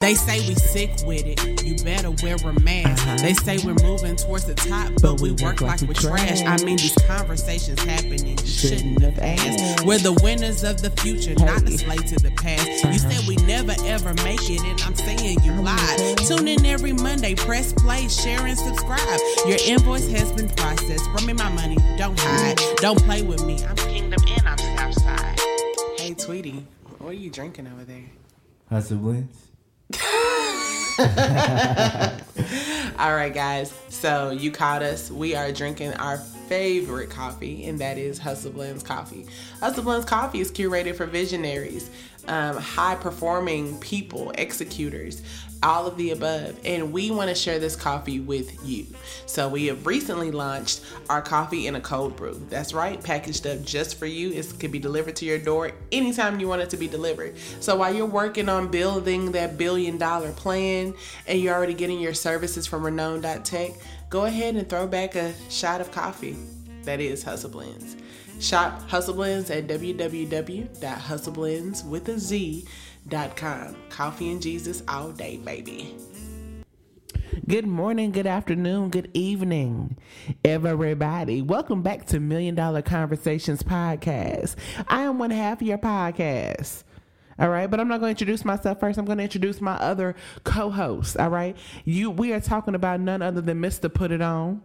They say we sick with it. You better wear a mask. Uh-huh. They say we're moving towards the top, but we work like we're trash. I mean, these conversations happening. You shouldn't have asked. We're the winners of the future, not a slave to the past. You said we never ever make it, and I'm saying you lied. Tune in every Monday. Press play, share, and subscribe. Your invoice has been processed. Bring me my money. Don't hide. Don't play with me. I'm Kingdom and I'm Southside. Hey, Tweety, what are you drinking over there? Hustle Blends. All right, guys. So you caught us. We are drinking our favorite coffee, and that is Hustle Blends coffee. Hustle Blends coffee is curated for visionaries, um, high performing people, executors, all of the above. And we want to share this coffee with you. So we have recently launched our coffee in a cold brew. That's right, packaged up just for you. It could be delivered to your door anytime you want it to be delivered. So while you're working on building that billion dollar plan and you're already getting your services from renown.tech, go ahead and throw back a shot of coffee. That is Hustle Blends. Shop Hustle Blends at www.hustleblends with a Z.com. Coffee and Jesus all day, baby. Good morning, good afternoon, good evening, everybody. Welcome back to Million Dollar Conversations Podcast. I am one half of your podcast. All right, but I'm not going to introduce myself first. I'm going to introduce my other co-host. All right, you. We are talking about none other than Mr. Put It On.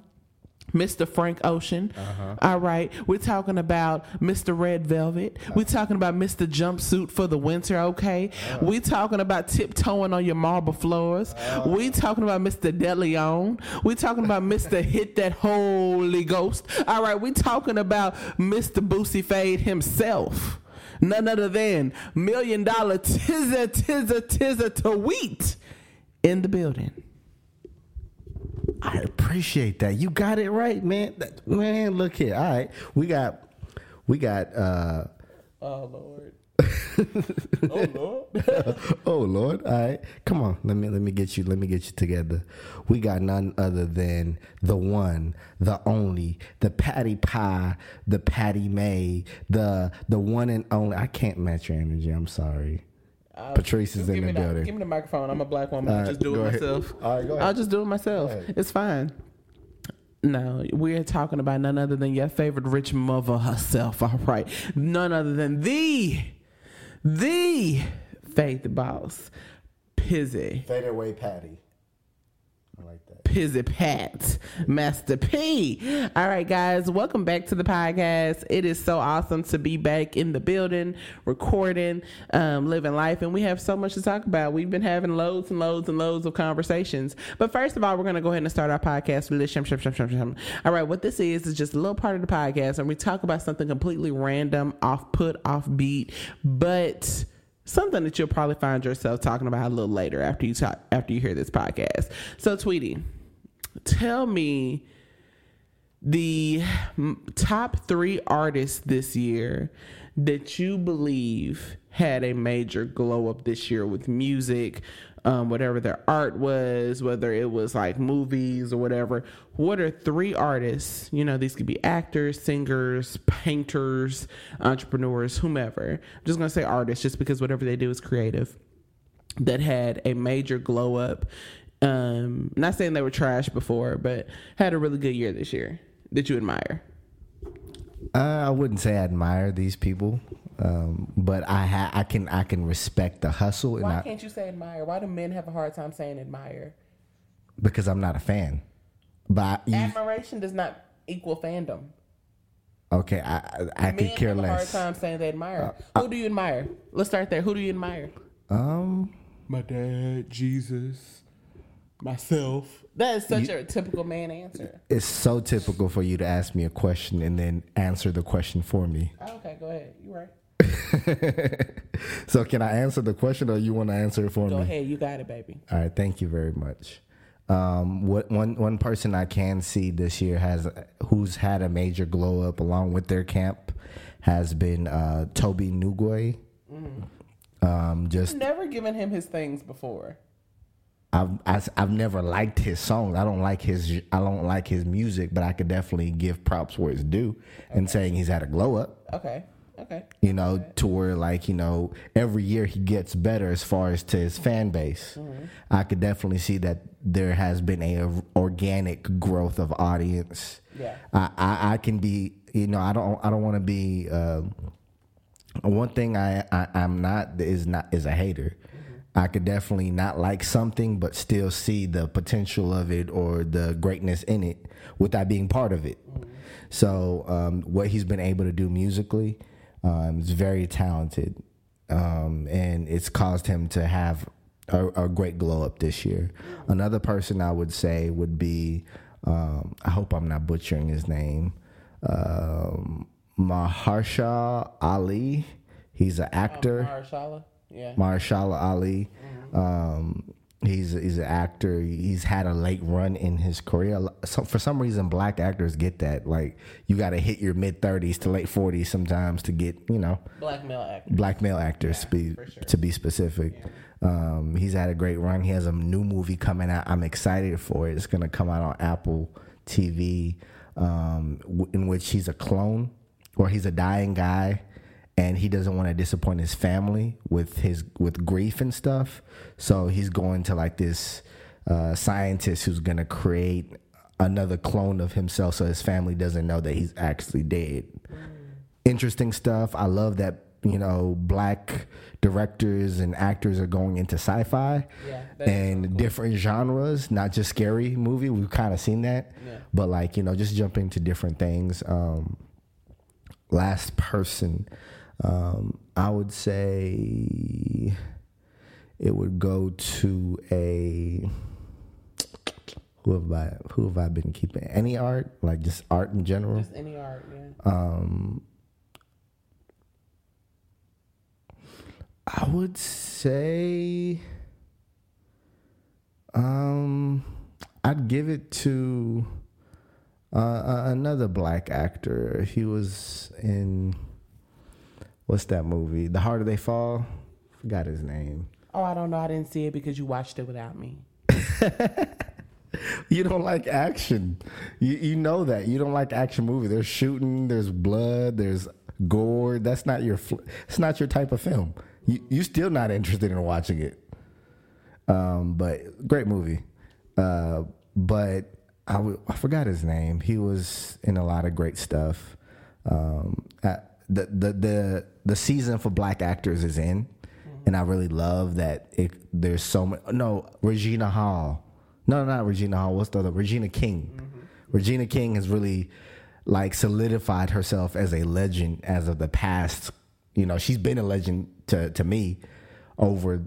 Mr. Frank Ocean. Uh-huh. All right. We're talking about Mr. Red Velvet. We're uh-huh. talking about Mr. Jumpsuit for the winter, okay? Uh-huh. We're talking about tiptoeing on your marble floors. We're talking about Mr. DeLeon. We're talking about Mr. Hit That Holy Ghost. All right. We're talking about Mr. Boosie Fade himself. None other than Million Dollar Tizza Tizza Tizza to Wheat in the building. I appreciate that. You got it right, man. That- man, look here. All right, we got, we got. uh Oh, Lord. Oh Lord. All right, come on. Let me let me get you. Let me get you together. We got none other than the one, the only, the Patty Pie, the Patty May, the the one and only. I can't match your energy. I'm sorry. Patrice is in the building. give me the microphone. I'm a black woman. All I'll just do it ahead. myself. All right, go ahead. I'll just do it myself. It's fine. No, we're talking about none other than your favorite rich mother herself. All right, none other than the, the faith boss, Pizzy, Fade away, Patty. Pizzy Pat, Master P. All right, guys, welcome back to the podcast. It is so awesome to be back in the building, recording, um, living life, and we have so much to talk about. We've been having loads and loads and loads of conversations. But first of all, we're going to go ahead and start our podcast with this. All right, what this is is just a little part of the podcast, and we talk about something completely random, off put, off beat, but something that you'll probably find yourself talking about a little later after you talk after you hear this podcast. So, Tweety, tell me the top three artists this year that you believe had a major glow up this year with music, um, whatever their art was, whether it was like movies or whatever. What are three artists? You know, these could be actors, singers, painters, entrepreneurs, whomever. I'm just gonna say artists just because whatever they do is creative that had a major glow up. Um, not saying they were trash before, but had a really good year this year that you admire. Uh, I wouldn't say I admire these people, um, but I ha- I can I can respect the hustle, and Why I, can't you say admire? Why do men have a hard time saying admire? because I'm not a fan. But you, Admiration does not equal fandom. okay, I I, I could care have a hard less. time saying they admire. Who do you admire? Let's start there. Who do you admire? Um, My dad, Jesus, myself. That is such a typical man answer. it's so typical for you to ask me a question and then answer the question for me. Okay, go ahead. You're right. So can I answer the question, or you want to answer it for Go me? Go ahead. You got it, baby. All right, thank you very much. Um, what one one person I can see this year has who's had a major glow up along with their camp has been uh, Tobe Nwigwe. Um, just Never given him his things before. I've I, I've never liked his songs. I don't like his I don't like his music, but I could definitely give props where it's due and saying he's had a glow up. Okay. Okay. You know, to where like you know every year he gets better as far as to his fan base. I could definitely see that there has been a organic growth of audience. Yeah. I I, I can be you know I don't I don't want to be. Um, one thing I, I I'm not is not is a hater. I could definitely not like something, but still see the potential of it or the greatness in it without being part of it. So um, what he's been able to do musically um, is very talented, um, and it's caused him to have a, a great glow up this year. Another person I would say would be um, I hope I'm not butchering his name. Um, Mahershala Ali. He's an actor. Yeah. Mahershala Ali. Um, he's he's an actor. He's had a late run in his career. So for some reason, black actors get that. Like you got to hit your mid thirties to late forties sometimes to get you know Black male actor. black male actors to be sure. to be specific. Um, he's had a great run. He has a new movie coming out. I'm excited for it. It's going to come out on Apple TV, um, w- in which he's a clone or he's a dying guy, and he doesn't want to disappoint his family with his with grief and stuff. So he's going to like this uh, scientist who's going to create another clone of himself, so his family doesn't know that he's actually dead interesting stuff. I love that you know black directors and actors are going into sci-fi Yeah, and different genres, not just scary movie. We've kind of seen that, Yeah. but like you know, just jumping to different things. Um, last person, um, I would say it would go to a. Who have I? Who have I been keeping? Any art, like just art in general. Just any art. Yeah. Um, I would say, um, I'd give it to uh, another black actor. He was in what's that movie? The Harder They Fall. Forgot his name. Oh, I don't know. I didn't see it because you watched it without me. You don't like action. You you know that you don't like action movie. There's shooting. There's blood. There's gore. That's not your. It's not your type of film. You you still not interested in watching it. Um, but great movie. Uh, but I w- I forgot his name. He was in a lot of great stuff. Um, uh, the the the the season for black actors is in, and I really love that. It there's so much. No, Regina Hall. No, not Regina Hall. What's the other? Regina King. Mm-hmm. Regina King has really like solidified herself as a legend as of the past. You know, she's been a legend to to me over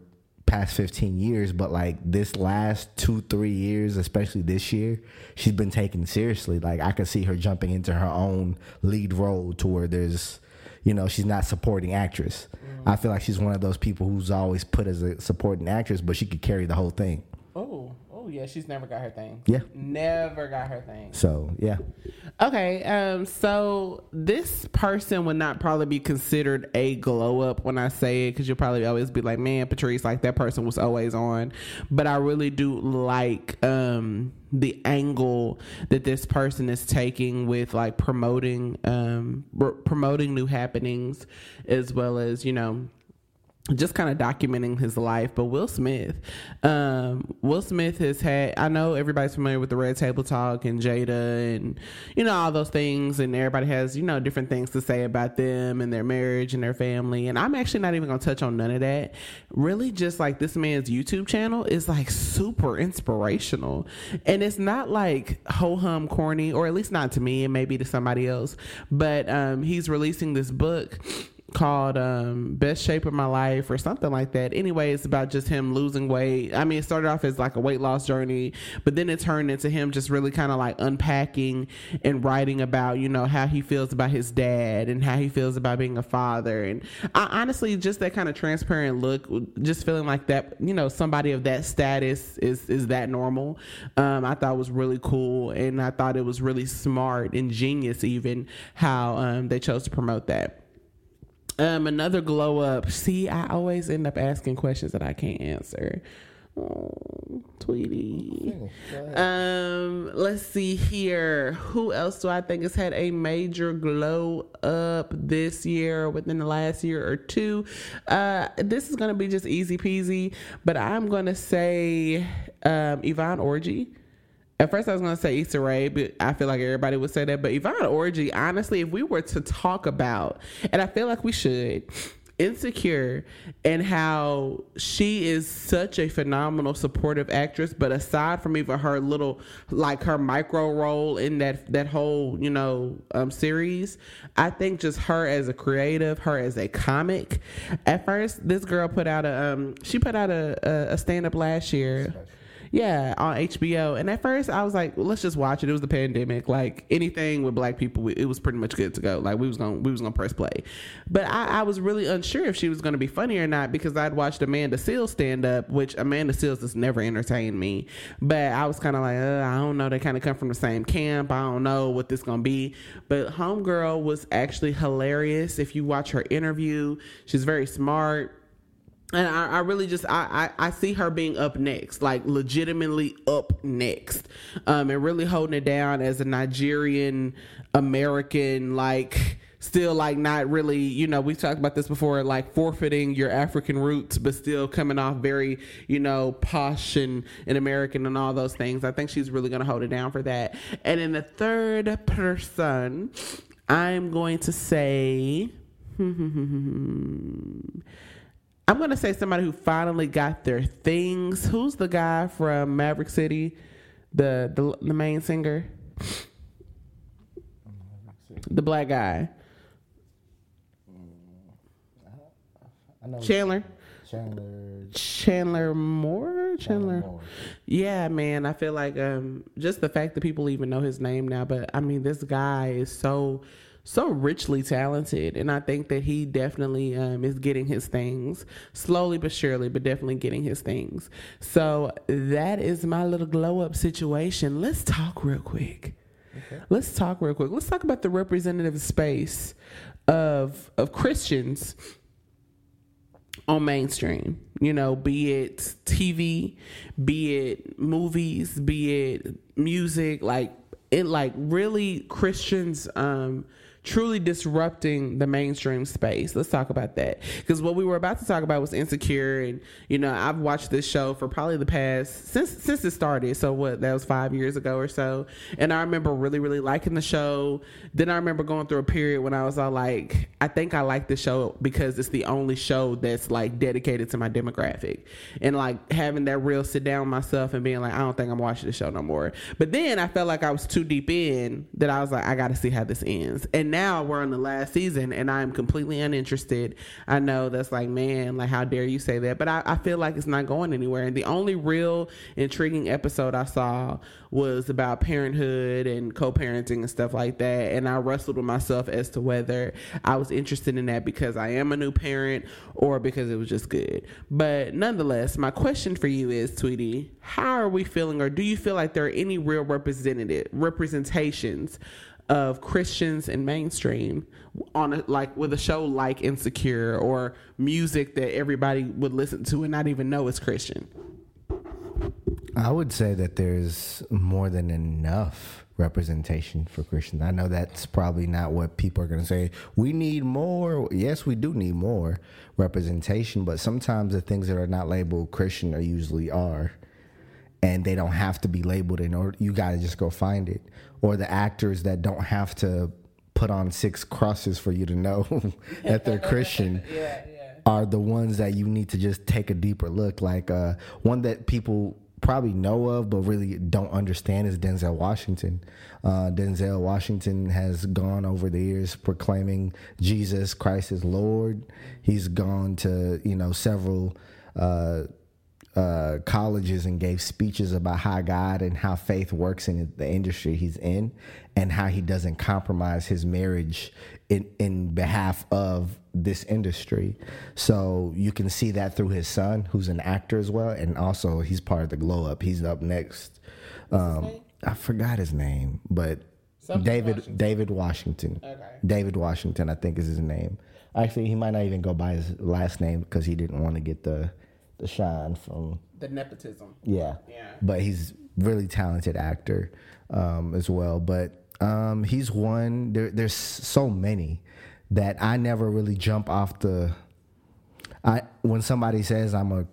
past 15 years but like this last two three years especially this year she's been taken seriously like i could see her jumping into her own lead role to where there's you know she's not supporting actress. I feel like she's one of those people who's always put as a supporting actress but she could carry the whole thing. Oh, oh yeah. She's never got her thing. Yeah. Never got her thing. so yeah Okay, um, so this person would not probably be considered a glow up when I say it because you'll probably always be like, man, Patrice, like that person was always on. But I really do like um, the angle that this person is taking with like promoting um, r- promoting new happenings as well as you know just kind of documenting his life. But Will Smith, um, Will Smith has had. I know everybody's familiar with the Red Table Talk and Jada and you know all those things, and everybody has you know different things to say about them and their marriage and their family. And I'm actually not even gonna touch on none of that. Really, just like this man's YouTube channel is like super inspirational, and it's not like ho hum corny, or at least not to me, and maybe to somebody else. But um, he's releasing this book called um best shape of my life or something like that. Anyway it's about just him losing weight. I mean it started off as like a weight loss journey but then it turned into him just really kind of like unpacking and writing about you know how he feels about his dad and how he feels about being a father. And I, honestly just that kind of transparent look just feeling like that you know somebody of that status is is that normal um i thought was really cool. And i thought it was really smart and genius even how um they chose to promote that um, another glow up. See, I always end up asking questions that I can't answer. Oh, Tweety. Um, let's see here. Who else do I think has had a major glow up this year within the last year or two? Uh, this is gonna be just easy peasy, but I'm gonna say um, Yvonne Orji. At first, I was to say Issa Rae, but I feel like everybody would say that. But Yvonne Orji, honestly, if we were to talk about, and I feel like we should, Insecure and how she is such a phenomenal supportive actress. But aside from even her little, like her micro role in that that whole you know um, series, I think just her as a creative, her as a comic. At first, this girl put out a um, she put out a, a, a stand up last year. Yeah, on HBO. And at first, I was like, well, let's just watch it. It was the pandemic. Like anything with black people, it was pretty much good to go. Like we was gonna we was gonna press play. But I, I was really unsure if she was gonna be funny or not because I'd watched Amanda Seales stand up, which Amanda Seales has never entertained me. But I was kind of like, uh, I don't know. They kind of come from the same camp. I don't know what this gonna be. But Homegirl was actually hilarious. If you watch her interview, she's very smart and I, I, really just I, I, I see her being up next, like legitimately up next, um, and really holding it down as a Nigerian American, like still like not really, you know, we've talked about this before, like forfeiting your African roots, but still coming off very, you know, posh and, and American and all those things. I think she's really going to hold it down for that. And in the third person, I'm going to say. Hmm, hmm, hmm, I'm gonna say somebody who finally got their things. Who's the guy from Maverick City, the the, the main singer, the black guy, Chandler. Chandler. Chandler Moore. Chandler. Moore. Yeah, man. I feel like um, just the fact that people even know his name now. But I mean, this guy is so so richly talented, and I think that he definitely um, is getting his things slowly but surely, but definitely getting his things. So that is my little glow up situation. Let's talk real quick. Let's talk real quick. Let's talk about the representative space of of Christians on mainstream. You know, be it TV, be it movies, be it music, like it like really Christians um truly disrupting the mainstream space. Let's talk about that. Because what we were about to talk about was insecure and you know, I've watched this show for probably the past since since it started. So what that was five years ago or so. And I remember really, really liking the show. Then I remember going through a period when I was all like, I think I like the show because it's the only show that's like dedicated to my demographic. And like having that real sit down myself and being like, I don't think I'm watching the show no more. But then I felt like I was too deep in that I was like, I gotta see how this ends. And now we're on the last season and I'm completely uninterested. I know that's like, man, like how dare you say that? But I, I feel like it's not going anywhere. And the only real intriguing episode I saw was about parenthood and co-parenting and stuff like that. And I wrestled with myself as to whether I was interested in that because I am a new parent or because it was just good. But nonetheless, my question for you is, Tweety, how are we feeling, or do you feel like there are any real representative representations of Christians and mainstream on a, like with a show like Insecure or music that everybody would listen to and not even know is Christian? I would say that there's more than enough representation for Christians. I know that's probably not what people are going to say. We need more. Yes, we do need more representation, but sometimes the things that are not labeled Christian are usually are. And they don't have to be labeled in order. You got to just go find it. Or the actors that don't have to put on six crosses for you to know that they're Christian Yeah, yeah. are the ones that you need to just take a deeper look. Like uh, one that people probably know of but really don't understand is Denzel Washington. Uh, Denzel Washington has gone over the years proclaiming Jesus Christ is Lord. He's gone to you know several. Uh, uh, colleges and gave speeches about how God and how faith works in the industry he's in, and how he doesn't compromise his marriage in in behalf of this industry. So you can see that through his son, who's an actor as well, and also he's part of the Glow Up. He's up next. Um, I forgot his name, but Something David Washington. David Washington. Okay. David Washington, I think is his name. Actually, he might not even go by his last name because he didn't want to get the the shine from The nepotism. yeah. Yeah. But he's really talented actor um, as well. But um, he's one. There, there's so many that I never really jump off the. I when somebody says I'm a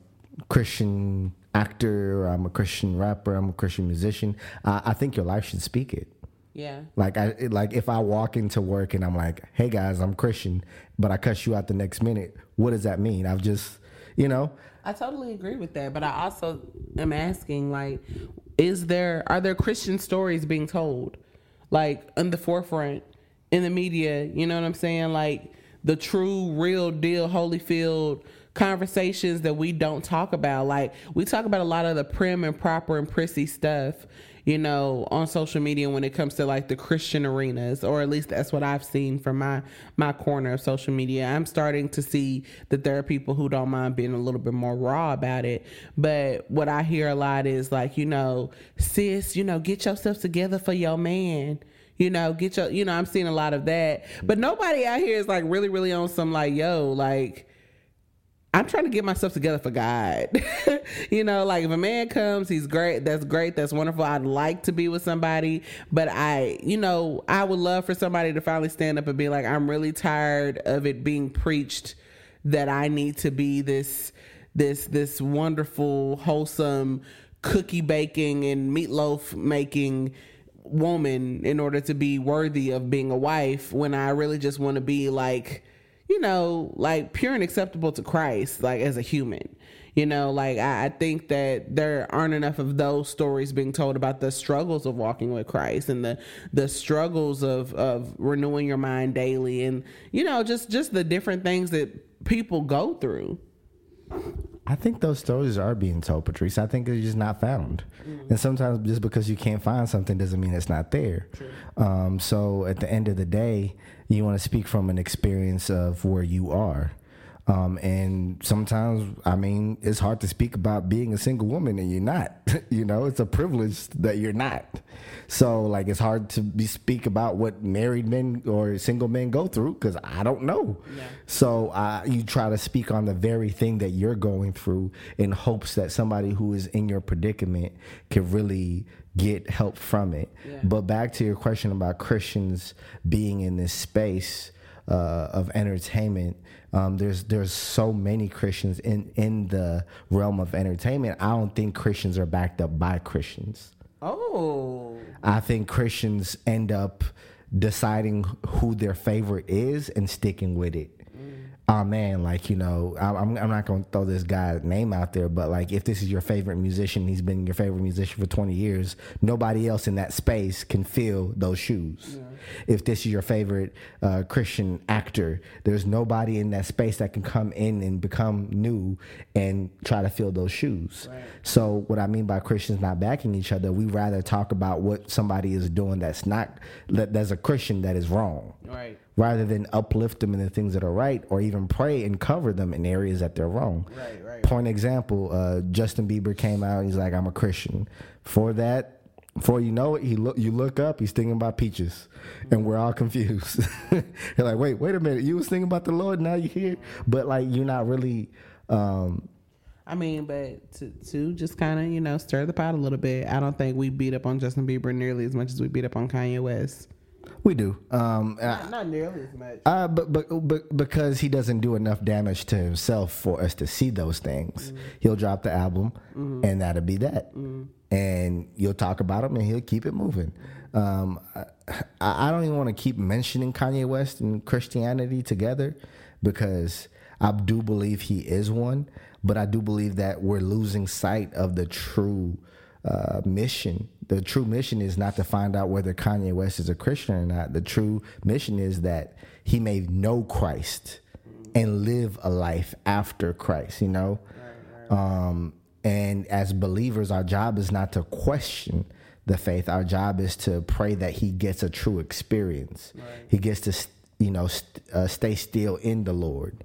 Christian actor, or I'm a Christian rapper, I'm a Christian musician. I, I think your life should speak it. Yeah. Like I like if I walk into work and I'm like, "Hey guys, I'm Christian," but I cuss you out the next minute, what does that mean? I've just, you know, I totally agree with that, but I also am asking like is there are there Christian stories being told like in the forefront in the media, you know what I'm saying? Like the true real deal Holyfield conversations that we don't talk about. Like we talk about a lot of the prim and proper and prissy stuff, you know, on social media when it comes to like the Christian arenas, or at least that's what I've seen from my my corner of social media. I'm starting to see that there are people who don't mind being a little bit more raw about it. But what I hear a lot is like, you know, sis, you know, get yourself together for your man. You know, get your, you know, I'm seeing a lot of that. But nobody out here is like really, really on some like, yo, like, I'm trying to get myself together for God. you know, like if a man comes, he's great. That's great. That's wonderful. I'd like to be with somebody, but I, you know, I would love for somebody to finally stand up and be like, I'm really tired of it being preached that I need to be this, this, this wonderful, wholesome cookie baking and meatloaf making woman in order to be worthy of being a wife when I really just want to be like, you know, like pure and acceptable to Christ, like as a human. You know, like I, I think that there aren't enough of those stories being told about the struggles of walking with Christ and the the struggles of of renewing your mind daily and you know just just the different things that people go through. I think those stories are being told, Patrice. I think they're just not found. And sometimes just because you can't find something doesn't mean it's not there. Um, so at the end of the day, you want to speak from an experience of where you are. Um, and sometimes, I mean, it's hard to speak about being a single woman and you're not. you know, it's a privilege that you're not. So, like, it's hard to be, speak about what married men or single men go through because I don't know. So, uh, you try to speak on the very thing that you're going through in hopes that somebody who is in your predicament can really get help from it. But back to your question about Christians being in this space uh, of entertainment. Um, there's there's so many Christians in in the realm of entertainment. I don't think Christians are backed up by Christians. Oh, I think Christians end up deciding who their favorite is and sticking with it. Oh man, like you know, I- I'm I'm not gonna throw this guy's name out there, but like if this is your favorite musician, he's been your favorite musician for 20 years. Nobody else in that space can fill those shoes. If this is your favorite uh, Christian actor, there's nobody in that space that can come in and become new and try to fill those shoes. So what I mean by Christians not backing each other, we rather talk about what somebody is doing that's not that that's a Christian that is wrong right. Rather than uplift them in the things that are right or even pray and cover them in areas that they're wrong. Right, right. Point example, uh, Justin Bieber came out he's like, I'm a Christian. For that, before you know it, he look you look up, he's thinking about peaches. And we're all confused. you're like, wait, wait a minute, you was thinking about the Lord, now you're here. But like you're not really um I mean, but to, to just kind of, you know, stir the pot a little bit. I don't think we beat up on Justin Bieber nearly as much as we beat up on Kanye West. We do. Um I- Not, not nearly as much. Uh, but, but but because he doesn't do enough damage to himself for us to see those things, he'll drop the album, and that'll be that. And you'll talk about him, and he'll keep it moving. Um, I, I don't even want to keep mentioning Kanye West and Christianity together because I do believe he is one, but I do believe that we're losing sight of the true uh, mission. The true mission is not to find out whether Kanye West is a Christian or not. The true mission is that he may know Christ and live a life after Christ, you know? Um, and as believers, our job is not to question the faith. Our job is to pray that he gets a true experience. He gets to, you know, st- uh, stay still in the Lord.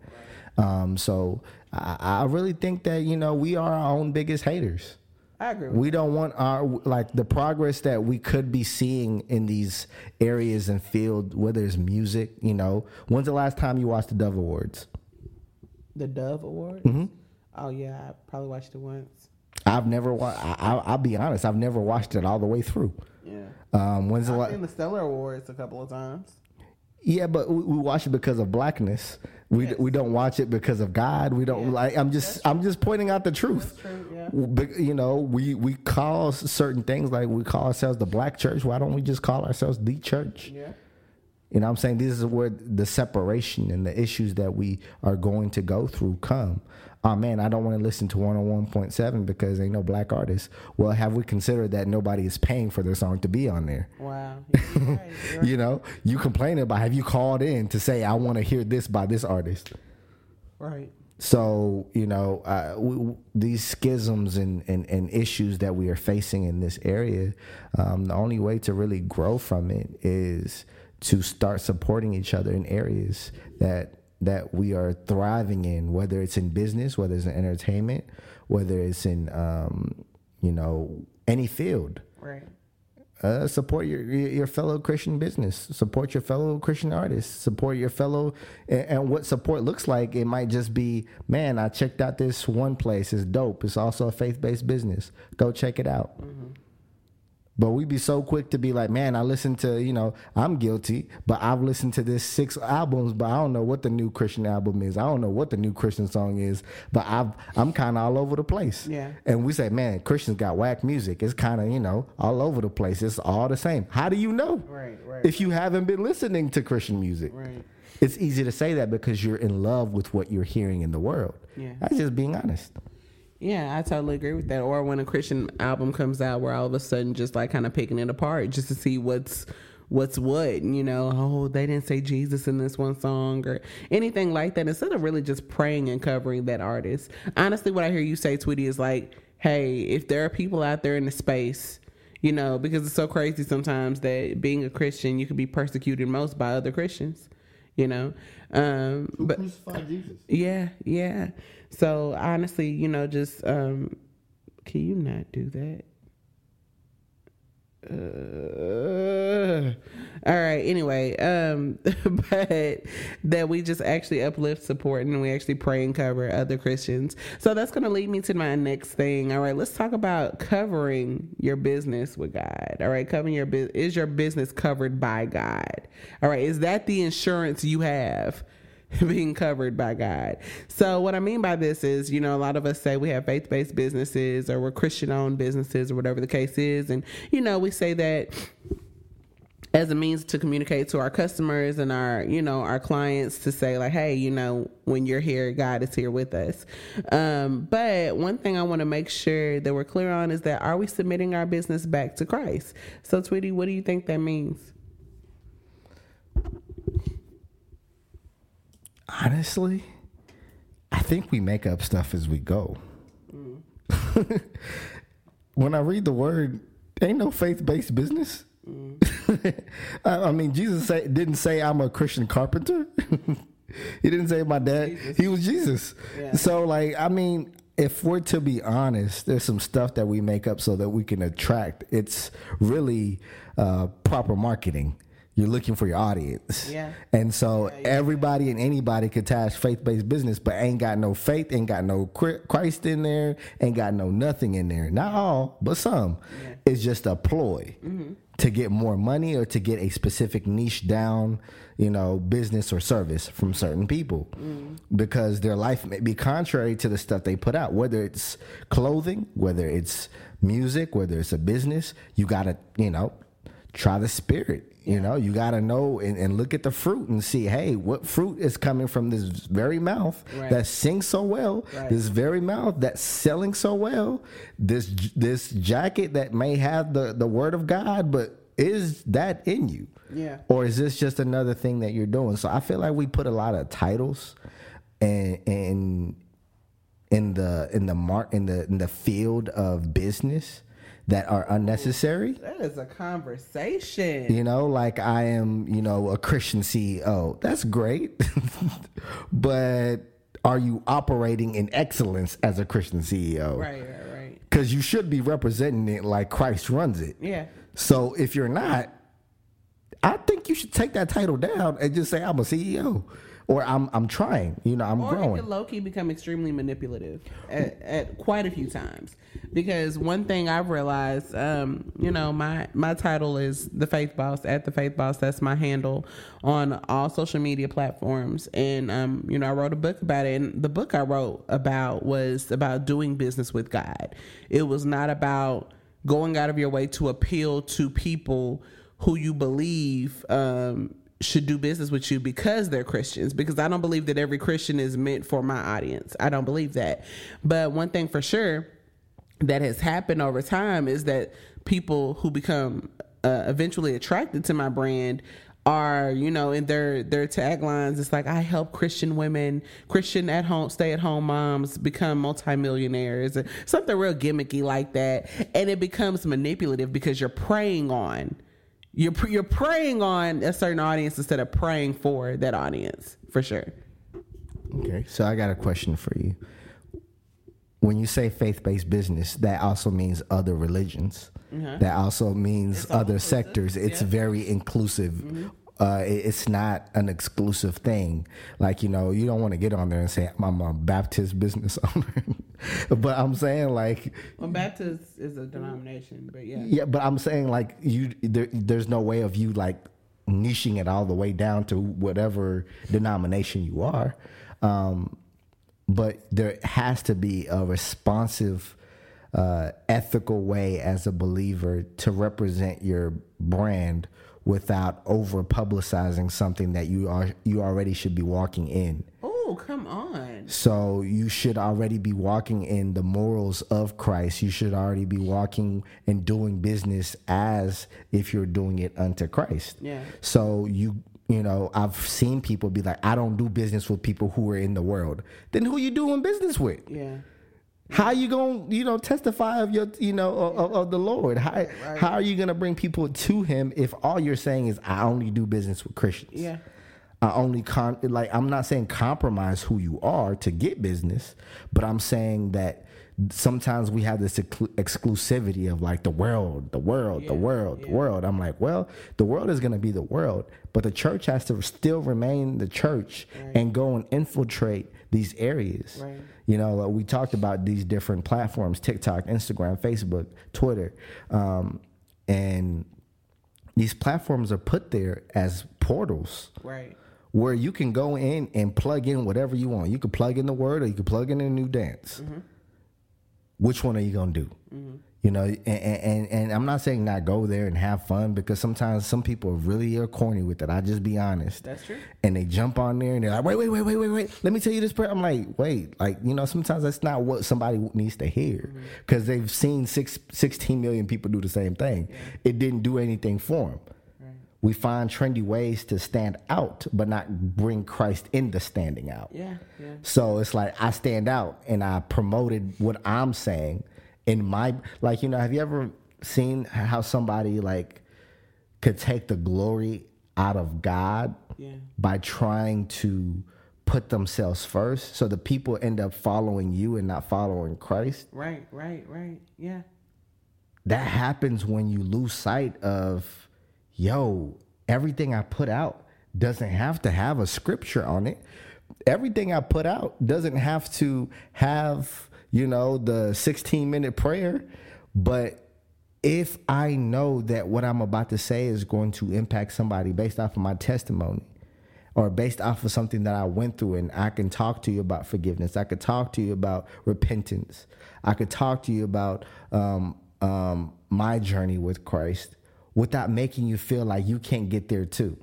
Um, so I, I really think that, you know, we are our own biggest haters I agree with we don't want our like the progress that we could be seeing in these areas and field whether it's music you know when's the last time you watched the dove awards the Dove Award. Oh yeah, I probably watched it once. I've never watched. I'll be honest, I've never watched it all the way through. Yeah. Um, when's the I've last? seen the Stellar Awards a couple of times. Yeah, but we, we watch it because of blackness. We Yes. we don't watch it because of God. We don't Yeah. like. I'm just I'm just pointing out the truth. true, yeah. You know, we we call certain things like we call ourselves the black church. Why don't we just call ourselves the church? Yeah. You know I'm saying? This is where the separation and the issues that we are going to go through come. Oh man, I don't want to listen to 101.7 because ain't no black artists. Well, have we considered that nobody is paying for their song to be on there? Wow. Right. You know, you complain about have you called in to say I want to hear this by this artist? right. So you know uh, we, w- these schisms and, and, and issues that we are facing in this area, um, the only way to really grow from it is to start supporting each other in areas that that we are thriving in, whether it's in business, whether it's in entertainment, whether it's in um, you know any field Right. uh, support your your fellow Christian business. Support your fellow Christian artists. Support your fellow, and, and what support looks like. It might just be, man, I checked out this one place. It's dope. It's also a faith based business. Go check it out. But we be so quick to be like, man, I listened to, you know, I'm guilty, but I've listened to this six albums, but I don't know what the new Christian album is. I don't know what the new Christian song is, but I've, I'm kind of all over the place. Yeah. And we say, man, Christians got whack music. It's kind of, you know, all over the place. It's all the same. How do you know? Right, right. If you haven't been listening to Christian music. Right. It's easy to say that because you're in love with what you're hearing in the world. Yeah. That's just being honest. Yeah, I totally agree with that. Or when a Christian album comes out, where all of a sudden just like kind of picking it apart just to see what's what's what. You know, oh, they didn't say Jesus in this one song or anything like that. Instead of really just praying and covering that artist. Honestly, what I hear you say, Tweety, is like, hey, if there are people out there in the space. You know, because it's so crazy sometimes that being a Christian, you can be persecuted most by other Christians. You know, um, but Jesus? yeah, yeah. So honestly, you know, just um can you not do that? Uh, all right. Anyway, um, but that we just actually uplift, support, and we actually pray and cover other Christians. So that's going to lead me to my next thing. All right, let's talk about covering your business with God. All right, covering your business is your business covered by God. All right, is that the insurance you have? being covered by God. So what I mean by this is, you know, a lot of us say we have faith-based businesses or we're Christian-owned businesses or whatever the case is, and you know, we say that as a means to communicate to our customers and our you know our clients to say like hey you know when you're here god is here with us. Um, but one thing i want to make sure that we're clear on is that are we submitting our business back to christ? So tweety what do you think that means Honestly, I think we make up stuff as we go. when I read the word, ain't no faith based business. I I mean, Jesus say, didn't say I'm a Christian carpenter. he didn't say my dad. He was Jesus. Yeah. So, like, I mean, if we're to be honest, there's some stuff that we make up so that we can attract. It's really uh, proper marketing. You're looking for your audience. Yeah. And so everybody and anybody could attach faith based business, but ain't got no faith, ain't got no Christ in there, ain't got no nothing in there. Not all, but some. It's just a ploy mm-hmm. to get more money or to get a specific niche down, you know, business or service from certain people mm. because their life may be contrary to the stuff they put out, whether it's clothing, whether it's music, whether it's a business. You got to, you know, try the spirit. You know, you got to know and, and look at the fruit and see, hey, what fruit is coming from this very mouth Right. that sings so well, Right. this very mouth that's selling so well, this this jacket that may have the the word of God, but is that in you? Yeah. Or is this just another thing that you're doing? So I feel like we put a lot of titles and and in the in the mark in the in the field of business that are unnecessary. that is a conversation You know, like I am, you know, a Christian CEO. That's great. but are you operating in excellence as a Christian CEO? right right right Because you should be representing it like Christ runs it. yeah So if you're not, I think you should take that title down and just say I'm a CEO or I'm I'm trying. You know, I'm or growing. could low key become extremely manipulative at, at quite a few times. Because one thing I've realized, um, you know, my my title is the Faith Boss at the Faith Boss. That's my handle on all social media platforms. And um, you know, I wrote a book about it. And the book I wrote about was about doing business with God. It was not about going out of your way to appeal to people who you believe um, should do business with you because they're Christians. Because I don't believe that every Christian is meant for my audience. I don't believe that. But one thing for sure that has happened over time is that people who become uh, eventually attracted to my brand are you know in their their taglines it's like i help christian women christian at home stay at home moms become multimillionaires something real gimmicky like that and it becomes manipulative because you're preying on you're you're preying on a certain audience instead of praying for that audience for sure Okay, so I got a question for you. When you say faith-based business, that also means other religions. Mm-hmm. That also means all other inclusive, sectors. It's yeah. very inclusive. Mm-hmm. Uh, it's not an exclusive thing. Like you know, you don't want to get on there and say I'm a Baptist business owner, but I'm saying like well baptist is a denomination but yeah yeah, but I'm saying like you there, there's no way of you like niching it all the way down to whatever denomination you are. Um, but there has to be a responsive, uh, ethical way as a believer to represent your brand without over publicizing something that you are you already should be walking in. oh come on So you should already be walking in the morals of Christ. You should already be walking and doing business as if you're doing it unto Christ. Yeah. So you you know, I've seen people be like, I don't do business with people who are in the world. Then who you doing business with? yeah How you gonna you know testify of your you know of, of the Lord? How how are you gonna bring people to Him if all you're saying is I only do business with Christians? yeah I only con like I'm not saying compromise who you are to get business, but I'm saying that sometimes we have this exclu- exclusivity of like the world, the world, the world, the world. I'm like, well, the world is going to be the world, but the church has to still remain the church and go and infiltrate these areas. Right. You know, uh, we talked about these different platforms: TikTok, Instagram, Facebook, Twitter, um, and these platforms are put there as portals right where you can go in and plug in whatever you want. You can plug in the word or you can plug in a new dance. Which one are you gonna do? Mm-hmm. You know, and, and and I'm not saying not go there and have fun because sometimes some people really are corny with it. I just be honest. That's true. And they jump on there and they're like, wait, wait, wait, wait, wait, wait. Let me tell you this prayer. I'm like, wait, like you know, sometimes that's not what somebody needs to hear mm-hmm. because they've seen six, 16 million people do the same thing. It didn't do anything for them we find trendy ways to stand out, but not bring Christ into standing out. yeah yeah So it's like I stand out and I promoted what I'm saying in my like you know have you ever seen how somebody like could take the glory out of God Yeah. by trying to put themselves first so the people end up following you and not following Christ right right right yeah that happens when you lose sight of yo everything i put out doesn't have to have a scripture on it everything i put out doesn't have to have you know the 16 minute prayer but if i know that what i'm about to say is going to impact somebody based off of my testimony or based off of something that I went through, and I can talk to you about forgiveness. I could talk to you about repentance. I could talk to you about um, um, my journey with Christ without making you feel like you can't get there too.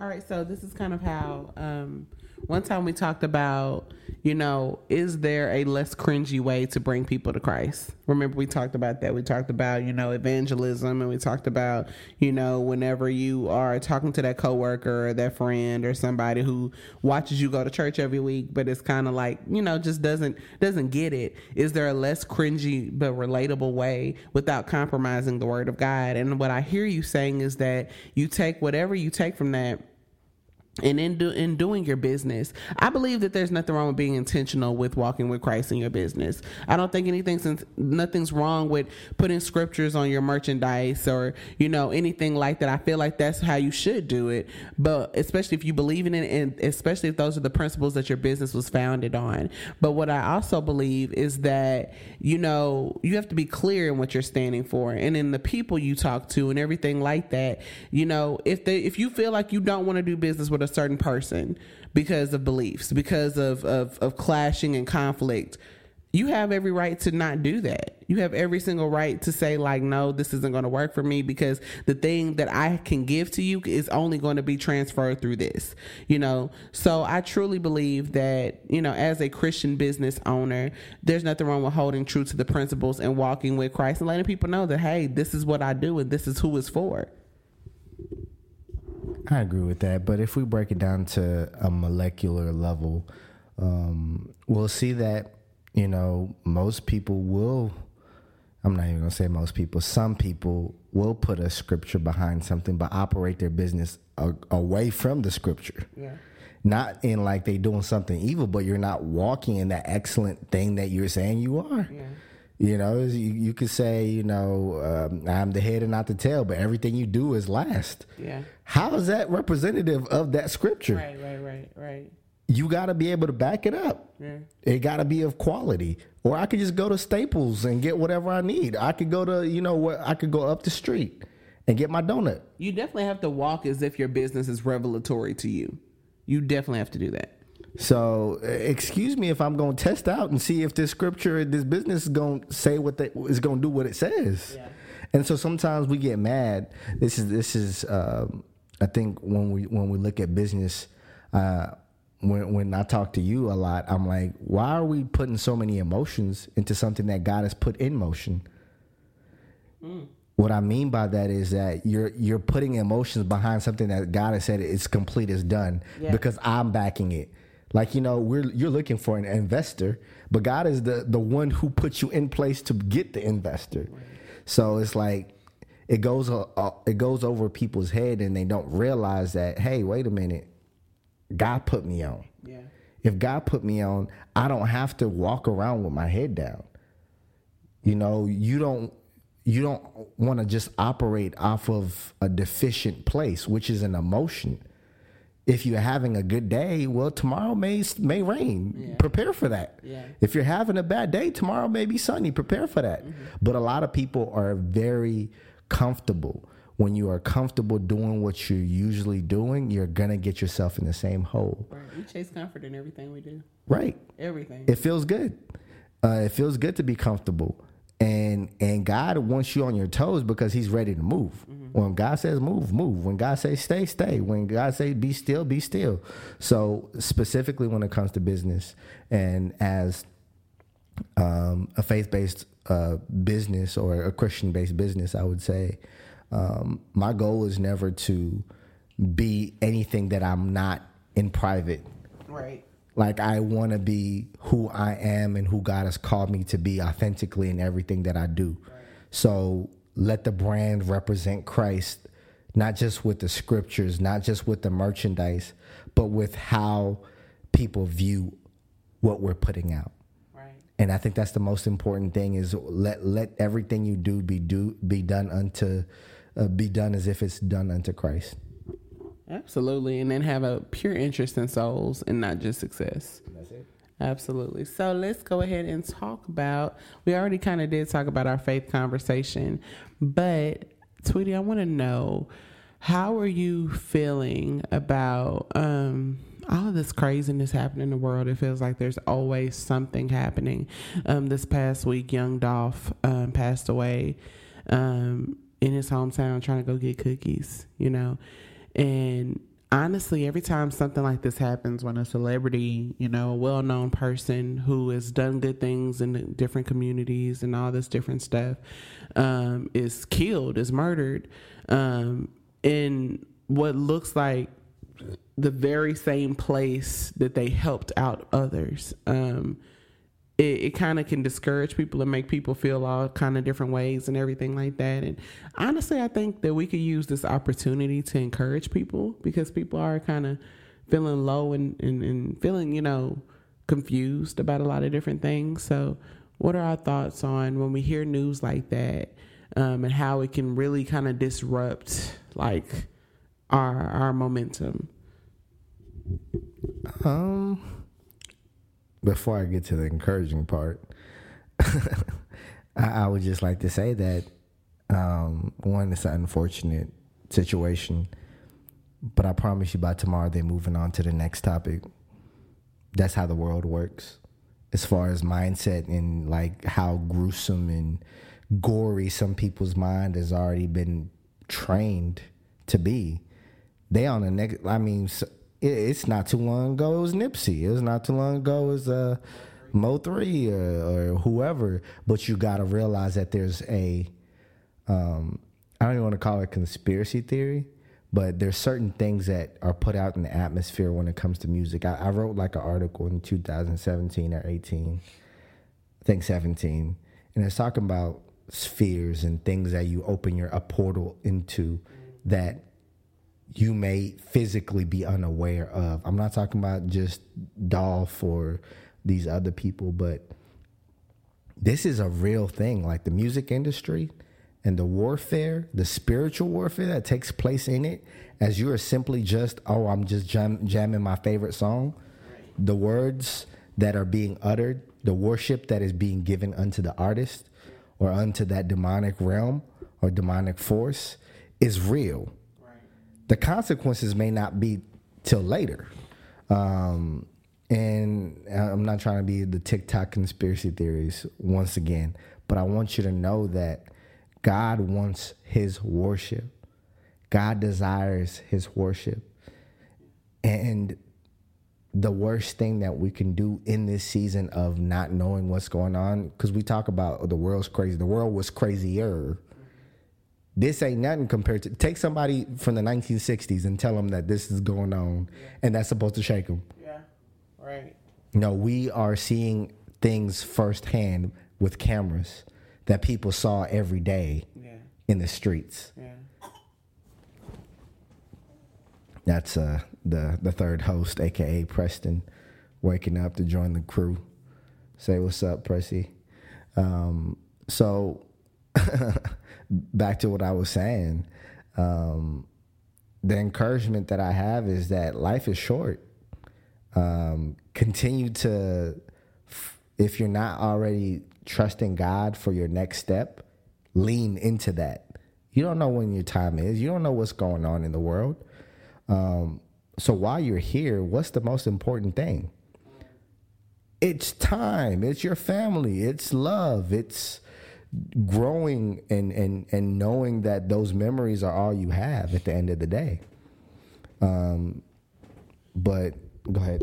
All right, so this is kind of how um, one time we talked about, you know, is there a less cringy way to bring people to Christ? Remember, we talked about that. We talked about, you know, evangelism, and we talked about, you know, whenever you are talking to that coworker or that friend or somebody who watches you go to church every week, but it's kind of like, you know, just doesn't doesn't get it. Is there a less cringy but relatable way without compromising the Word of God? And what I hear you saying is that you take whatever you take from that and in, do, in doing your business i believe that there's nothing wrong with being intentional with walking with christ in your business. I don't think anything since nothing's wrong with putting scriptures on your merchandise or you know anything like that. I feel like that's how you should do it. But especially if you believe in it and especially if those are the principles that your business was founded on. But what i also believe is that you know you have to be clear in what you're standing for and in the people you talk to and everything like that. You know if they if you feel like you don't want to do business with a certain person because of beliefs, because of, of, of clashing and conflict, you have every right to not do that. You have every single right to say, like, no, this isn't going to work for me because the thing that I can give to you is only going to be transferred through this, you know? So I truly believe that, you know, as a Christian business owner, there's nothing wrong with holding true to the principles and walking with Christ and letting people know that, hey, this is what I do and this is who it's for. I agree with that. But if we break it down to a molecular level, um, we'll see that, you know, most people will, I'm not even going to say most people, some people will put a scripture behind something, but operate their business a, away from the scripture. Yeah. Not in like they doing something evil, but you're not walking in that excellent thing that you're saying you are. Yeah. You know, you, you could say, you know, um, I'm the head and not the tail, but everything you do is last. Yeah. How is that representative of that scripture? Right, right, right, right. You got to be able to back it up. Yeah. It got to be of quality. Or I could just go to Staples and get whatever I need. I could go to, you know, what I could go up the street and get my donut. You definitely have to walk as if your business is revelatory to you. You definitely have to do that. So, excuse me if I'm going to test out and see if this scripture, this business is going to say what they, is going to do what it says. Yeah. And so sometimes we get mad. This is this is uh, I think when we when we look at business. Uh, when when I talk to you a lot, I'm like, why are we putting so many emotions into something that God has put in motion? Mm. What I mean by that is that you're you're putting emotions behind something that God has said it's complete, it's done, yeah. because I'm backing it. Like you know, we're you're looking for an investor, but God is the the one who puts you in place to get the investor. So it's like it goes uh, uh, it goes over people's head, and they don't realize that. Hey, wait a minute, God put me on. Yeah. If God put me on, I don't have to walk around with my head down. You know, you don't you don't want to just operate off of a deficient place, which is an emotion if you're having a good day, well, tomorrow may may rain. Yeah. Prepare for that. Yeah. If you're having a bad day, tomorrow may be sunny. Prepare for that. Mm-hmm. But a lot of people are very comfortable. When you are comfortable doing what you're usually doing, you're gonna get yourself in the same hole. Right. We chase comfort in everything we do. Right. Everything. It feels good. Uh, it feels good to be comfortable and and God wants you on your toes because He's ready to move. Mm-hmm. When God says move, move. When God says stay, stay. When God says be still, be still. So specifically when it comes to business, and as um, a faith based uh, business or a Christian based business, I would say um, my goal is never to be anything that I'm not in private. Right. Like I want to be who I am and who God has called me to be authentically in everything that I do. So let the brand represent Christ, not just with the scriptures, not just with the merchandise, but with how people view what we're putting out. Right. And I think that's the most important thing is let let everything you do be do be done unto uh, be done as if it's done unto Christ. Absolutely. And then have a pure interest in souls and not just success. That's it. Absolutely. So let's go ahead and talk about. We already kind of did talk about our faith conversation, but Tweety, I want to know how are you feeling about um, all of this craziness happening in the world? It feels like there's always something happening. Um, this past week, Young Dolph um, passed away um, in his hometown trying to go get cookies. You know, and honestly, every time something like this happens, when a celebrity, you know, a well known person who has done good things in different communities and all this different stuff um, is killed, is murdered um, in what looks like the very same place that they helped out others. Um, it, it kind of can discourage people and make people feel all kind of different ways and everything like that. And honestly, I think that we could use this opportunity to encourage people because people are kind of feeling low and, and, and feeling, you know, confused about a lot of different things. So, what are our thoughts on when we hear news like that um, and how it can really kind of disrupt like our our momentum? Um, before I get to the encouraging part, I, I would just like to say that um, one, it's an unfortunate situation, but I promise you by tomorrow they're moving on to the next topic. That's how the world works, as far as mindset and like how gruesome and gory some people's mind has already been trained to be. They on the next. I mean, it's not too long ago. It was Nipsey. It was not too long ago. It was uh, Mo3 or, or whoever. But you got to realize that there's a um, I don't even want to call it conspiracy theory, but there's certain things that are put out in the atmosphere when it comes to music. I, I wrote like an article in 2017 or 18, I think 17, and it's talking about spheres and things that you open your a portal into that you may physically be unaware of. I'm not talking about just Dolph or these other people, but this is a real thing. Like the music industry and the warfare, the spiritual warfare that takes place in it, as you are simply just, oh, I'm just jam- jamming my favorite song. The words that are being uttered, the worship that is being given unto the artist or unto that demonic realm or demonic force is real the consequences may not be till later. Um, and I'm not trying to be the TikTok conspiracy theories once again, but I want you to know that God wants his worship. God desires his worship. And the worst thing that we can do in this season of not knowing what's going on, because we talk about the world's crazy. The world was crazier this ain't nothing compared to take somebody from the 1960s and tell them that this is going on yeah. and that's supposed to shake them. Yeah, right. No, we are seeing things firsthand with cameras that people saw every day yeah. in the streets. Yeah. That's uh, the the third host, aka Preston, waking up to join the crew. Say what's up, Pressy. Um, so back to what I was saying, um, the encouragement that I have is that life is short. Um, continue to, if you're not already trusting God for your next step, lean into that. You don't know when your time is. You don't know what's going on in the world. Um, so while you're here, what's the most important thing? It's time. It's your family. It's love. It's growing and and and knowing that those memories are all you have at the end of the day. Um, but go ahead.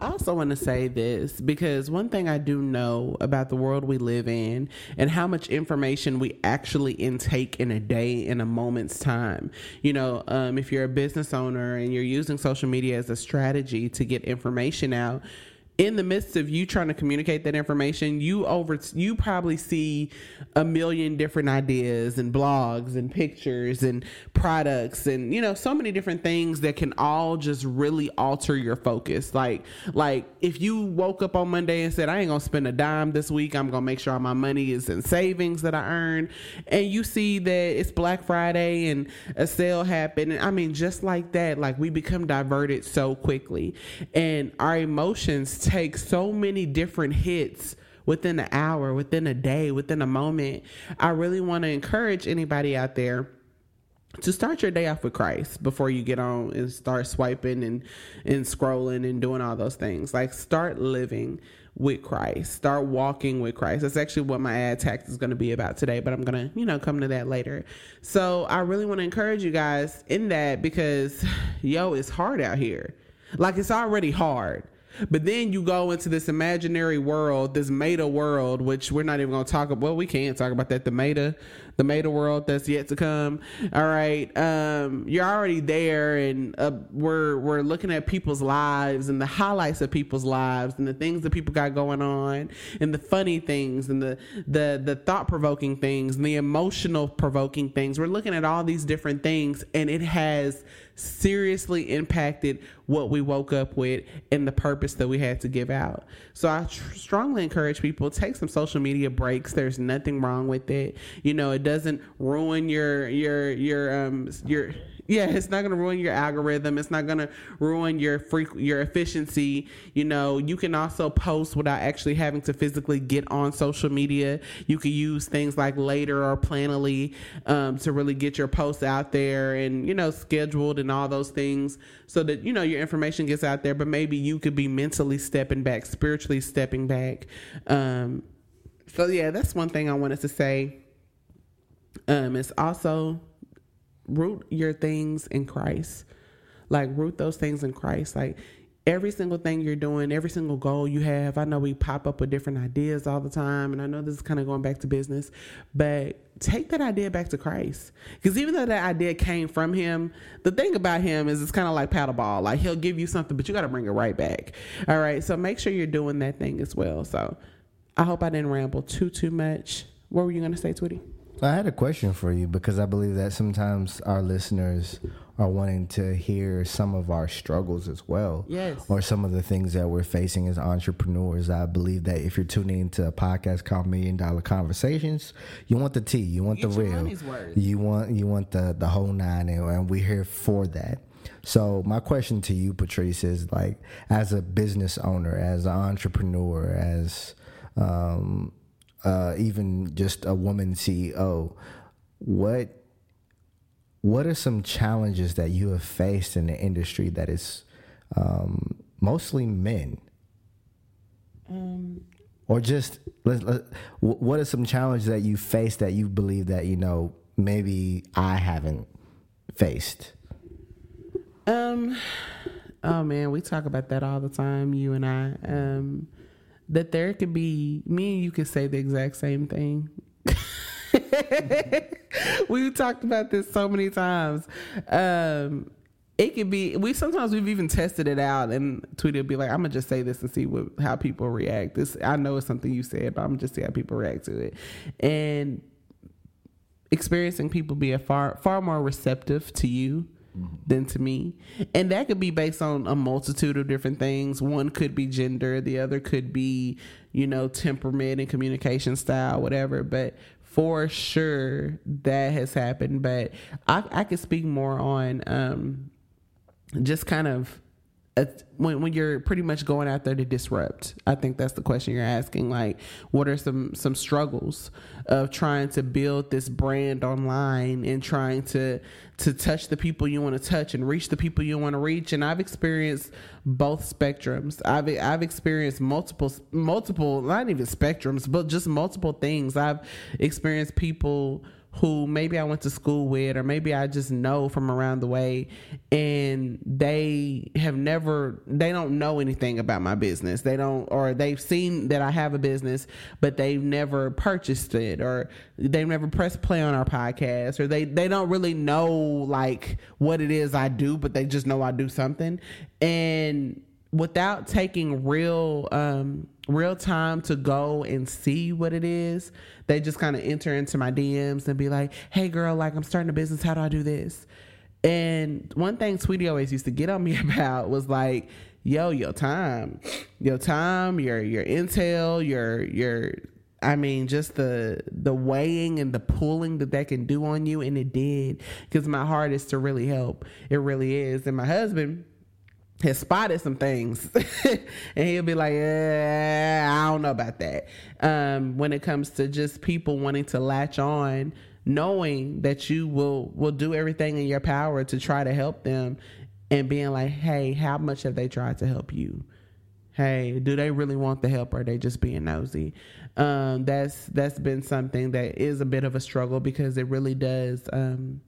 I also want to say this because one thing I do know about the world we live in and how much information we actually intake in a day in a moment's time. You know, um, if you're a business owner and you're using social media as a strategy to get information out, in the midst of you trying to communicate that information, you over you probably see a million different ideas and blogs and pictures and products and you know so many different things that can all just really alter your focus. Like like if you woke up on Monday and said I ain't gonna spend a dime this week, I'm gonna make sure all my money is in savings that I earn, and you see that it's Black Friday and a sale happened, and I mean just like that, like we become diverted so quickly, and our emotions take so many different hits within an hour, within a day, within a moment. I really want to encourage anybody out there to start your day off with Christ before you get on and start swiping and and scrolling and doing all those things. Like start living with Christ. Start walking with Christ. That's actually what my ad text is going to be about today, but I'm going to, you know, come to that later. So, I really want to encourage you guys in that because yo, it's hard out here. Like it's already hard. But then you go into this imaginary world, this meta world, which we're not even going to talk about. Well, we can't talk about that. The meta, the meta world that's yet to come. All right, um, you're already there, and uh, we're we're looking at people's lives and the highlights of people's lives and the things that people got going on and the funny things and the the the thought provoking things and the emotional provoking things. We're looking at all these different things, and it has seriously impacted what we woke up with and the purpose that we had to give out. So I tr- strongly encourage people take some social media breaks. There's nothing wrong with it. You know, it doesn't ruin your your your um your yeah, it's not going to ruin your algorithm. It's not going to ruin your your efficiency. You know, you can also post without actually having to physically get on social media. You can use things like Later or Planoly um, to really get your posts out there and you know scheduled and all those things so that you know your information gets out there. But maybe you could be mentally stepping back, spiritually stepping back. Um, so yeah, that's one thing I wanted to say. Um, it's also root your things in Christ. Like root those things in Christ. Like every single thing you're doing, every single goal you have. I know we pop up with different ideas all the time, and I know this is kind of going back to business, but take that idea back to Christ. Because even though that idea came from Him, the thing about Him is it's kind of like paddle ball. Like He'll give you something, but you got to bring it right back. All right, so make sure you're doing that thing as well. So I hope I didn't ramble too too much. What were you going to say, Tweety? I had a question for you because I believe that sometimes our listeners are wanting to hear some of our struggles as well. Yes. Or some of the things that we're facing as entrepreneurs. I believe that if you're tuning into a podcast called Million Dollar Conversations, you want the tea, you want Get the real. You want you want the the whole nine and, and we're here for that. So my question to you, Patrice, is like as a business owner, as an entrepreneur, as um, uh, even just a woman CEO, what what are some challenges that you have faced in the industry that is um, mostly men? Um, or just let, let, what are some challenges that you face that you believe that you know maybe I haven't faced? Um, oh man, we talk about that all the time, you and I. Um, that there could be me and you could say the exact same thing. We've talked about this so many times. Um, it could be we sometimes we've even tested it out and tweeted be like, I'm gonna just say this and see what how people react. This I know it's something you said, but I'm gonna just see how people react to it. And experiencing people being far far more receptive to you than to me. And that could be based on a multitude of different things. One could be gender the other could be you know temperament and communication style whatever. But for sure that has happened. But i i could speak more on um just kind of uh, when when you're pretty much going out there to disrupt i think that's the question you're asking like what are some some struggles of trying to build this brand online and trying to to touch the people you want to touch and reach the people you want to reach? And i've experienced both spectrums. I've i've experienced multiple multiple not even spectrums but just multiple things. I've experienced people who maybe I went to school with, or maybe I just know from around the way, and they have never, they don't know anything about my business. They don't, or they've seen that I have a business, but they've never purchased it, or they've never pressed play on our podcast, or they, they don't really know like what it is I do, but they just know I do something. And without taking real um real time to go and see what it is. They just kind of enter into my dms and be like hey girl like i'm starting a business. How do i do this? And one thing sweetie always used to get on me about was like yo your time. Your time your your intel your your I mean, just the the weighing and the pulling that that can do on you, and it did because my heart is to really help. It really is, and my husband, has spotted some things. And he'll be like eh, i don't know about that. Um, when it comes to just people wanting to latch on knowing that you will will do everything in your power to try to help them and being like hey how much have they tried to help you? Hey do they really want the help or are they just being nosy? Um, that's that's been something that is a bit of a struggle because it really does um,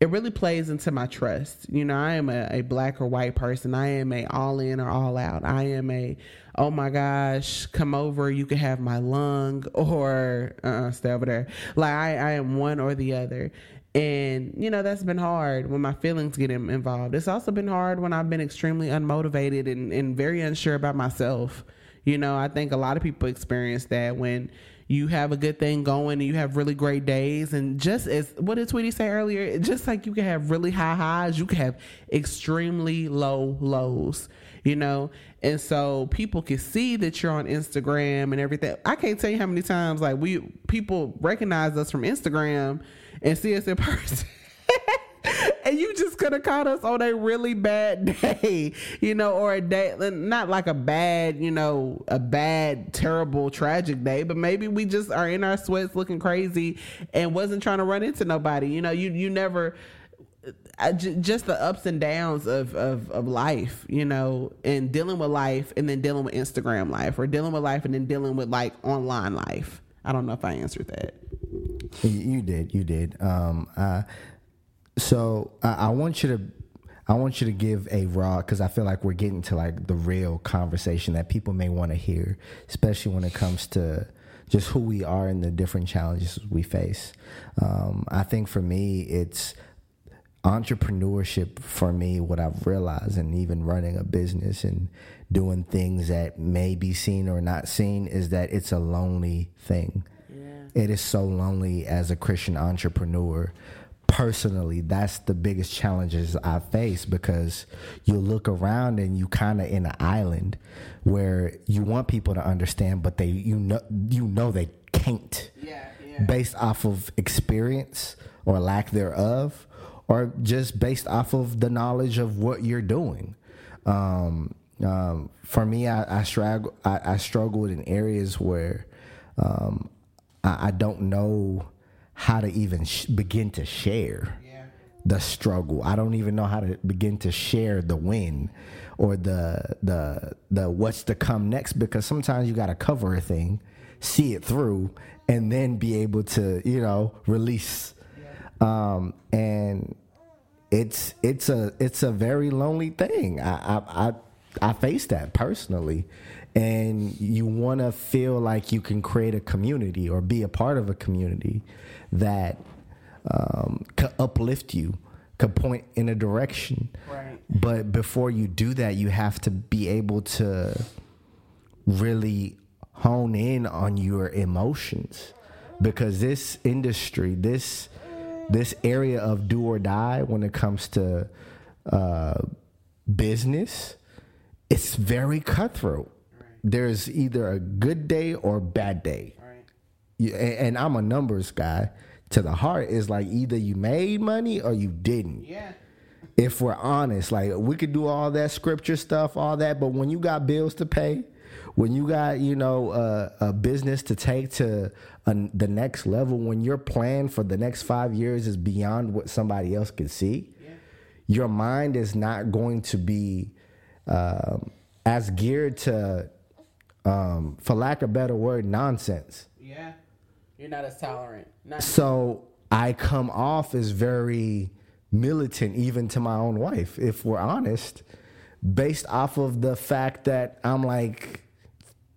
it really plays into my trust. You know, I am a, a, black or white person. I am a all in or all out. I am a, oh my gosh, come over, you can have my lung or uh, stay over there. Like I, I am one or the other. And, you know, that's been hard when my feelings get involved. It's also been hard when I've been extremely unmotivated and, and very unsure about myself. You know, I think a lot of people experience that when you have a good thing going and you have really great days. And just as what did Tweety say earlier, just like you can have really high highs, you can have extremely low lows, you know? And so people can see that you're on Instagram and everything. I can't tell you how many times like we people recognize us from Instagram and see us in person. and you just could have caught us on a really bad day, you know, or a day, not like a bad, you know, a bad, terrible, tragic day, but maybe we just are in our sweats looking crazy and wasn't trying to run into nobody. You know, you, you never, just the ups and downs of, of, of life, you know, and dealing with life and then dealing with Instagram life or dealing with life and then dealing with like online life. I don't know if I answered that. You did, you did. Um, uh, so I, I want you to I want you to give a raw because I feel like we're getting to like the real conversation that people may want to hear, especially when it comes to just who we are and the different challenges we face. Um, I think for me, it's entrepreneurship for me. What I've realized, and even running a business and doing things that may be seen or not seen, is that it's a lonely thing. Yeah. It is so lonely as a Christian entrepreneur personally that's the biggest challenges i face because you look around and you kind of in an island where you want people to understand but they you know you know they can't yeah, yeah. based off of experience or lack thereof or just based off of the knowledge of what you're doing um, um, for me i, I struggle I, I, struggled in areas where um, I, I don't know how to even sh- begin to share yeah. the struggle. I don't even know how to begin to share the win or the the the what's to come next because sometimes you got to cover a thing, see it through, and then be able to you know release. Yeah. Um, and it's it's a it's a very lonely thing. I I I, I face that personally. And you want to feel like you can create a community or be a part of a community that um, could uplift you, could point in a direction. Right. But before you do that, you have to be able to really hone in on your emotions because this industry, this this area of do or die when it comes to uh, business, it's very cutthroat. There's either a good day or a bad day. Right. And I'm a numbers guy to the heart is like either you made money or you didn't. Yeah. If we're honest, like we could do all that scripture stuff, all that, but when you got bills to pay, when you got you know uh, a business to take to a, the next level, when your plan for the next five years is beyond what somebody else can see, yeah. your mind is not going to be um, as geared to, um, for lack of a better word, nonsense. Yeah, you're not as tolerant. Not so I come off as very militant, even to my own wife, if we're honest, based off of the fact that I'm like,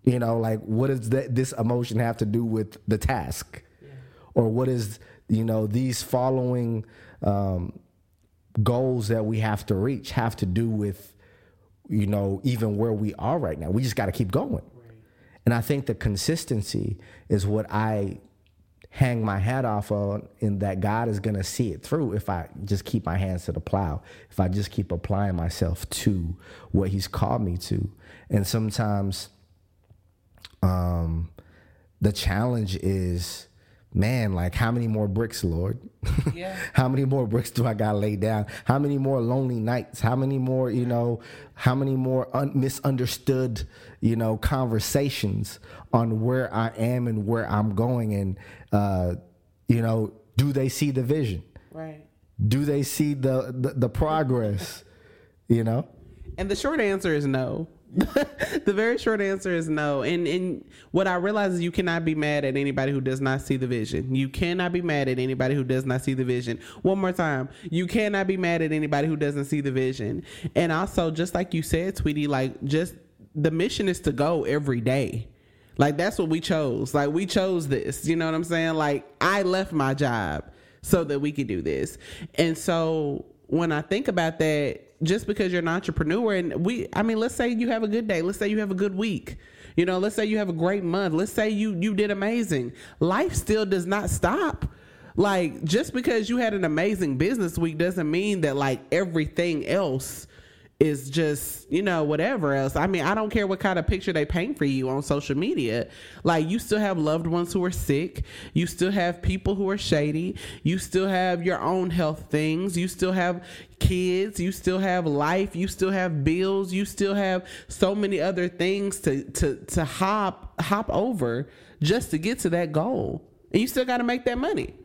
you know, like, what does that, this emotion have to do with the task? Yeah. Or what is, you know, these following um, goals that we have to reach have to do with, you know, even where we are right now? We just got to keep going. And I think the consistency is what I hang my hat off on in that God is going to see it through if I just keep my hands to the plow, if I just keep applying myself to what he's called me to. And sometimes um the challenge is man, like how many more bricks, Lord? Yeah. how many more bricks do I got to lay down? How many more lonely nights? How many more, you know, how many more un- misunderstood, you know, conversations on where I am and where I'm going and uh, you know, do they see the vision? Right. Do they see the the, the progress? you know? And the short answer is no. the very short answer is no. And and what I realize is you cannot be mad at anybody who does not see the vision. You cannot be mad at anybody who does not see the vision. One more time. You cannot be mad at anybody who doesn't see the vision. And also just like you said, Tweety, like just the mission is to go every day. Like that's what we chose. Like we chose this. You know what I'm saying? Like I left my job so that we could do this. And so when I think about that, just because you're an entrepreneur and we I mean, let's say you have a good day. Let's say you have a good week. You know, let's say you have a great month. Let's say you you did amazing. Life still does not stop. Like just because you had an amazing business week doesn't mean that like everything else is just you know whatever else. I mean i don't care what kind of picture they paint for you on social media. Like you still have loved ones who are sick. You still have people who are shady. You still have your own health things. You still have kids. You still have life. You still have bills. You still have so many other things to to to hop hop over just to get to that goal. And you still got to make that money.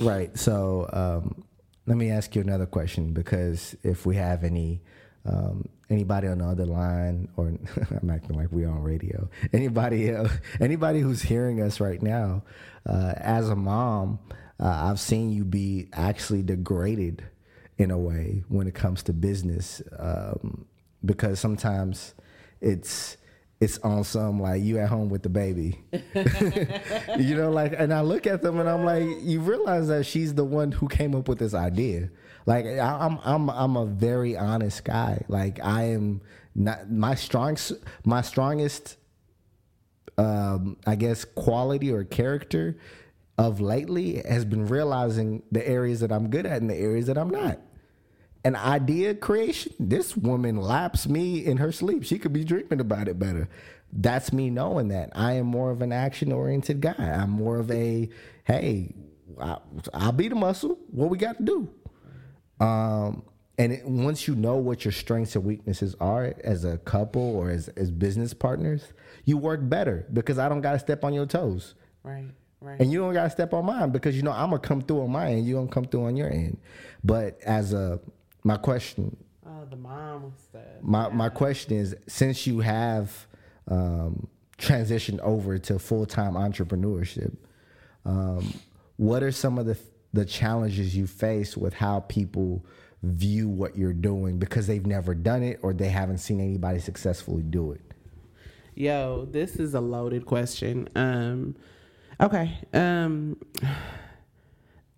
Right. So um, let me ask you another question because if we have any um, anybody on the other line, or I'm acting like we're on radio, anybody else, anybody who's hearing us right now, uh, as a mom, uh, I've seen you be actually degraded in a way when it comes to business um, because sometimes it's it's on some like you at home with the baby. you know, like, and I look at them and I'm like, you realize that she's the one who came up with this idea. Like, I'm, I'm, I'm a very honest guy. Like, I am not my strongest, my strongest, um, I guess, quality or character of lately has been realizing the areas that I'm good at and the areas that I'm not an idea creation. This woman laps me in her sleep. She could be dreaming about it better. That's me knowing that. I am more of an action oriented guy. I'm more of a, hey, I, will be the muscle. What we got to do? Um, and it, once you know what your strengths and weaknesses are as a couple or as, as business partners, you work better because I don't got to step on your toes. Right. Right. And you don't gotta step on mine because you know I'm gonna come through on my end, you gonna come through on your end. But as a my question. Oh, the mom stuff. My yeah. my question is, since you have um, transitioned over to full time entrepreneurship, um, what are some of the the challenges you face with how people view what you're doing because they've never done it or they haven't seen anybody successfully do it? Yo, this is a loaded question. Um, okay. Um,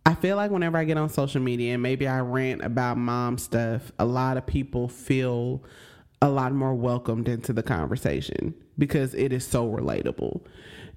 I feel like whenever I get on social media and maybe I rant about mom stuff, a lot of people feel a lot more welcomed into the conversation because it is so relatable.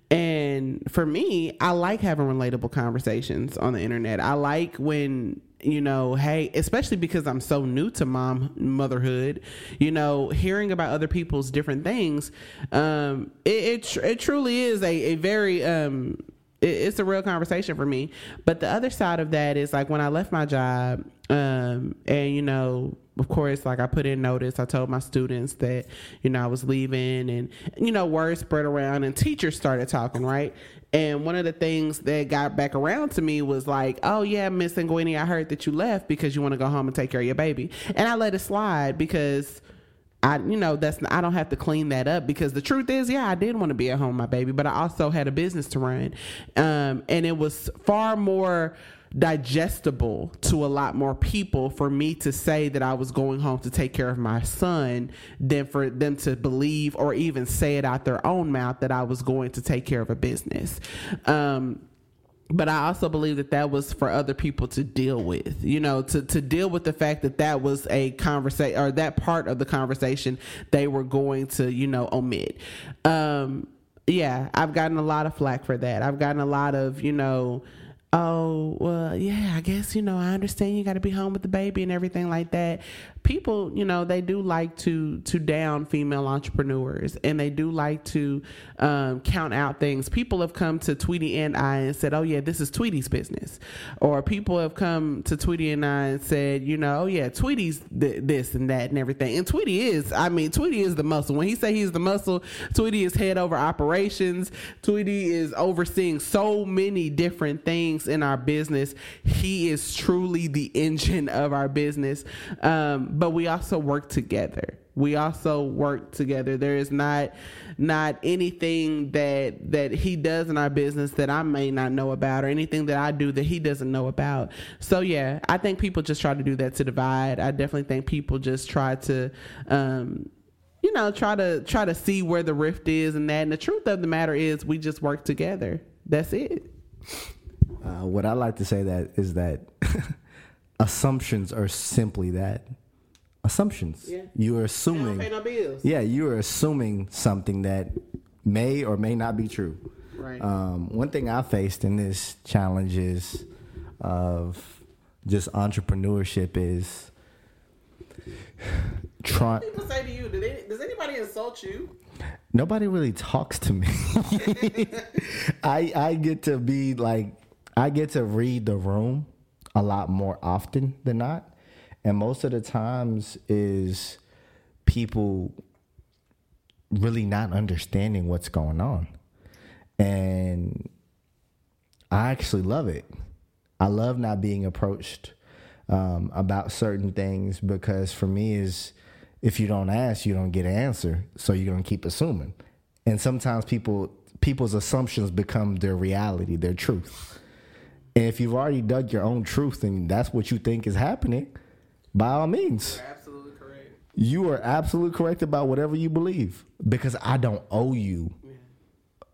And for me, I like having relatable conversations on the internet. I like when you know, hey, especially because I'm so new to mom motherhood, you know, hearing about other people's different things, um, it it, it truly is a, a very um, it's a real conversation for me. But the other side of that is like when I left my job, um, and you know, of course, like I put in notice, I told my students that, you know, I was leaving and, you know, word spread around and teachers started talking, right? And one of the things that got back around to me was like, oh, yeah, Miss Nguini, I heard that you left because you want to go home and take care of your baby. And I let it slide because I, you know, that's I don't have to clean that up because the truth is, yeah, I did want to be at home, my baby, but I also had a business to run, um, and it was far more digestible to a lot more people for me to say that I was going home to take care of my son than for them to believe or even say it out their own mouth that I was going to take care of a business. Um, but I also believe that that was for other people to deal with, you know, to, to deal with the fact that that was a conversation or that part of the conversation they were going to, you know, omit. Um, yeah, I've gotten a lot of flack for that. I've gotten a lot of, you know, oh well yeah i guess you know i understand you got to be home with the baby and everything like that people you know they do like to to down female entrepreneurs and they do like to um, count out things. People have come to tweety and i and said oh yeah this is tweety's business. Or people have come to tweety and i and said you know oh yeah tweety's th- this and that and everything. And tweety is i mean tweety is the muscle. When he say he's the muscle tweety is head over operations. Tweety is overseeing so many different things in our business. He is truly the engine of our business. Um, but we also work together. We also work together. There is not not anything that that he does in our business that I may not know about or anything that I do that he doesn't know about. So yeah, I think people just try to do that to divide. I definitely think people just try to um, you know, try to try to see where the rift is and that. And the truth of the matter is, we just work together. That's it. Uh, what I like to say that is that assumptions are simply that assumptions. Yeah. You are assuming. pay no bills. Yeah, you are assuming something that may or may not be true. Right. Um, one thing I faced in this challenge is of just entrepreneurship is trying. People say to you, "Did they, does anybody insult you?" nobody really talks to me. I I get to be like I get to read the room a lot more often than not. And most of the times is people really not understanding what's going on. And I actually love it. I love not being approached um, about certain things because for me is if you don't ask, you don't get an answer. So you're gonna keep assuming. And sometimes people people's assumptions become their reality, their truth. And if you've already dug your own truth and that's what you think is happening, by all means, Absolutely correct. you are absolutely correct about whatever you believe because I don't owe you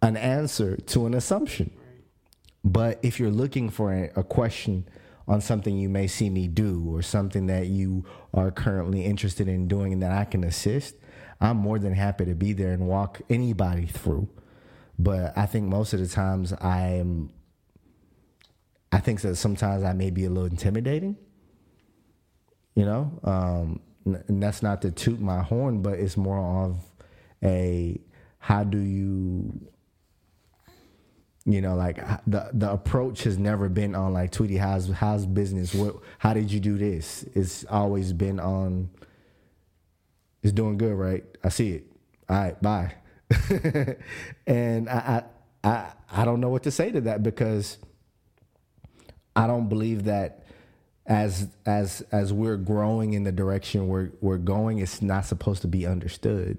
an answer to an assumption. But if you're looking for a, a question on something you may see me do or something that you are currently interested in doing and that I can assist, I'm more than happy to be there and walk anybody through. But I think most of the times I am, I think that sometimes I may be a little intimidating you know um, and that's not to toot my horn but it's more of a how do you you know like the the approach has never been on like tweety how's how's business? What how did you do this? It's always been on it's doing good right? I see it. All right bye. And I, I i i don't know what to say to that because I don't believe that as as as we're growing in the direction we're we're going, it's not supposed to be understood.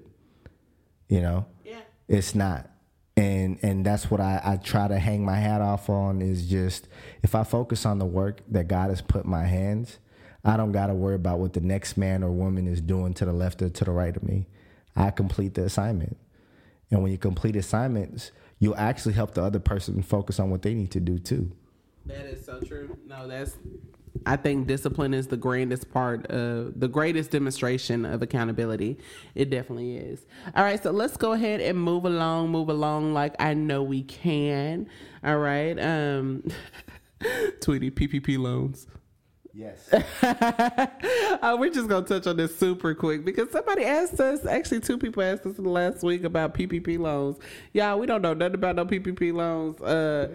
You know, Yeah. it's not, and and that's what I I try to hang my hat off on is just if I focus on the work that God has put in my hands, I don't got to worry about what the next man or woman is doing to the left or to the right of me. I complete the assignment, and when you complete assignments, you'll actually help the other person focus on what they need to do too. That is so true. No, that's. I think discipline is the grandest part of the greatest demonstration of accountability. It definitely is. All right, so let's go ahead and move along, move along like I know we can. All right. Um Tweety PPP loans. Yes. uh, we're just gonna touch on this super quick because somebody asked us. Actually, two people asked us last week about PPP loans. Y'all, we don't know nothing about no PPP loans. Uh,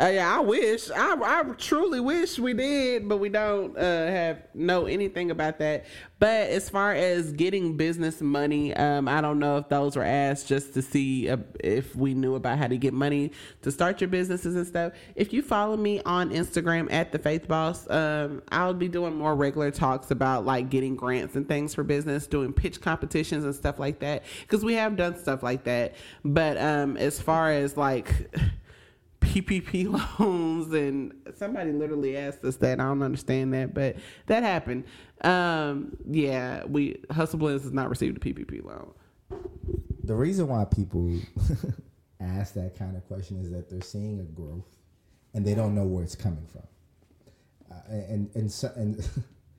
uh, yeah, I wish. I, I truly wish we did, but we don't uh, have know anything about that. But as far as getting business money, um, I don't know if those were asked just to see uh, if we knew about how to get money to start your businesses and stuff. If you follow me on Instagram at the Faith Boss, um, I'll be doing more regular talks about like getting grants and things for business, doing pitch competitions and stuff like that. Because we have done stuff like that. But um, as far as like PPP loans and somebody literally asked us that. I don't understand that, but that happened. Um, yeah, we Hustle Blends has not received a PPP loan. the reason why people ask that kind of question is that they're seeing a growth and they don't know where it's coming from. Uh, and and so, and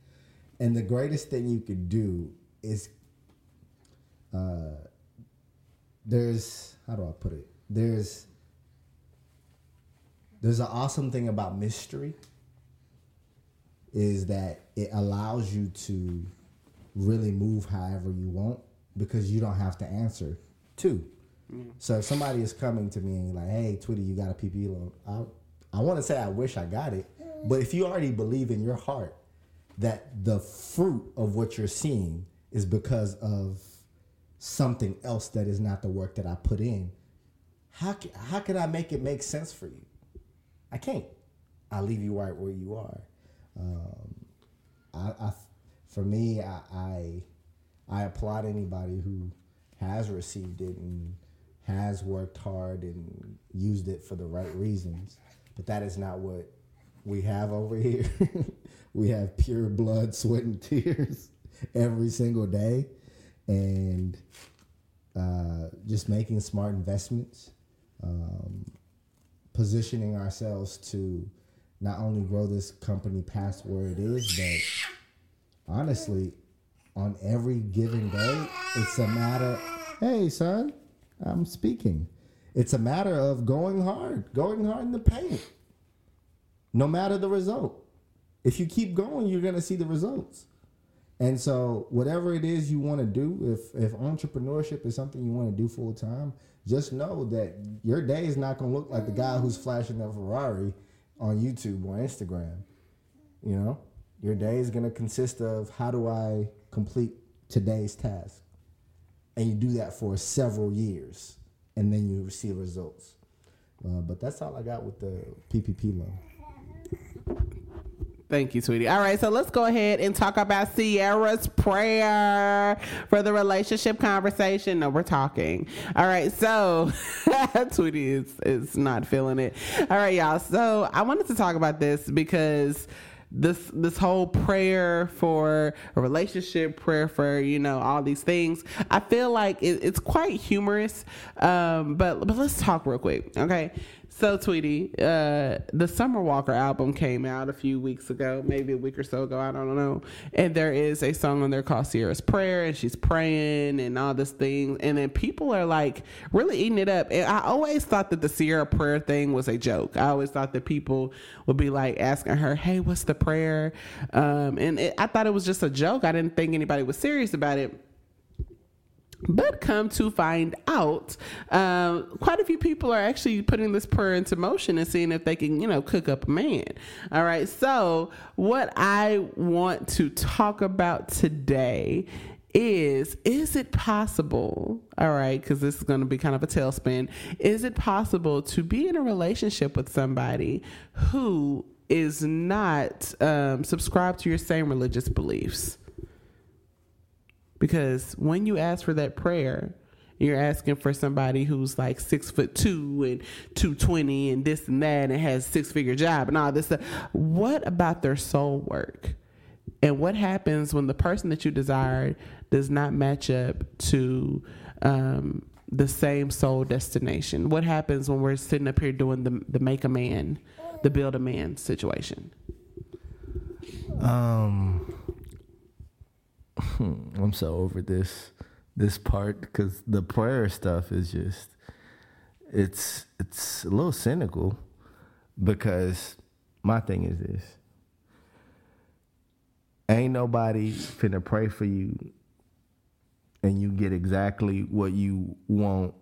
and the greatest thing you could do is uh, there's how do I put it? There's there's an awesome thing about mystery is that it allows you to really move however you want because you don't have to answer to. Mm. So if somebody is coming to me and like, "Hey, Twitter, you got a PPP loan," I I want to say I wish I got it, but if you already believe in your heart that the fruit of what you're seeing is because of something else that is not the work that I put in, how how can I make it make sense for you? I can't. I leave you right where you are. Um, I, I, for me, I, I, I applaud anybody who has received it and has worked hard and used it for the right reasons. But that is not what we have over here. we have pure blood, sweat, and tears every single day, and uh, just making smart investments, um, positioning ourselves to not only grow this company past where it is, but honestly, on every given day, it's a matter. Hey, son, I'm speaking. It's a matter of going hard, going hard in the paint, no matter the result. If you keep going, you're going to see the results. And so, whatever it is you want to do, if if entrepreneurship is something you want to do full time, just know that your day is not going to look like the guy who's flashing a Ferrari on YouTube or Instagram. You know, your day is going to consist of how do I complete today's task, and you do that for several years, and then you receive results. Uh, but that's all I got with the PPP loan. Thank you, sweetie. All right, so let's go ahead and talk about Sierra's prayer for the relationship conversation. No, we're talking. All right, so sweetie is is not feeling it. All right, y'all. So I wanted to talk about this because this this whole prayer for a relationship, prayer for you know all these things. I feel like it, it's quite humorous, um, but but let's talk real quick, okay? So, Tweety, uh, the Summer Walker album came out a few weeks ago, maybe a week or so ago. I don't know. And there is a song on there called Ciara's Prayer, and she's praying and all this thing. And then people are like really eating it up. And I always thought that the Sierra prayer thing was a joke. I always thought that people would be like asking her, "Hey, what's the prayer?" Um, and it, I thought it was just a joke. I didn't think anybody was serious about it. But come to find out, uh, quite a few people are actually putting this prayer into motion and seeing if they can, you know, cook up a man. All right. So, what I want to talk about today is is it possible all right because this is going to be kind of a tailspin is it possible to be in a relationship with somebody who is not um, subscribed to your same religious beliefs because when you ask for that prayer, you're asking for somebody who's like six foot two and 220 and this and that and has six figure job and all this stuff. What about their soul work? And what happens when the person that you desire does not match up to um, the same soul destination? What happens when we're sitting up here doing the, the make a man, the build a man situation? Um, I'm so over this this part because the prayer stuff is just it's it's a little cynical because my thing is this. Ain't nobody finna pray for you and you get exactly what you want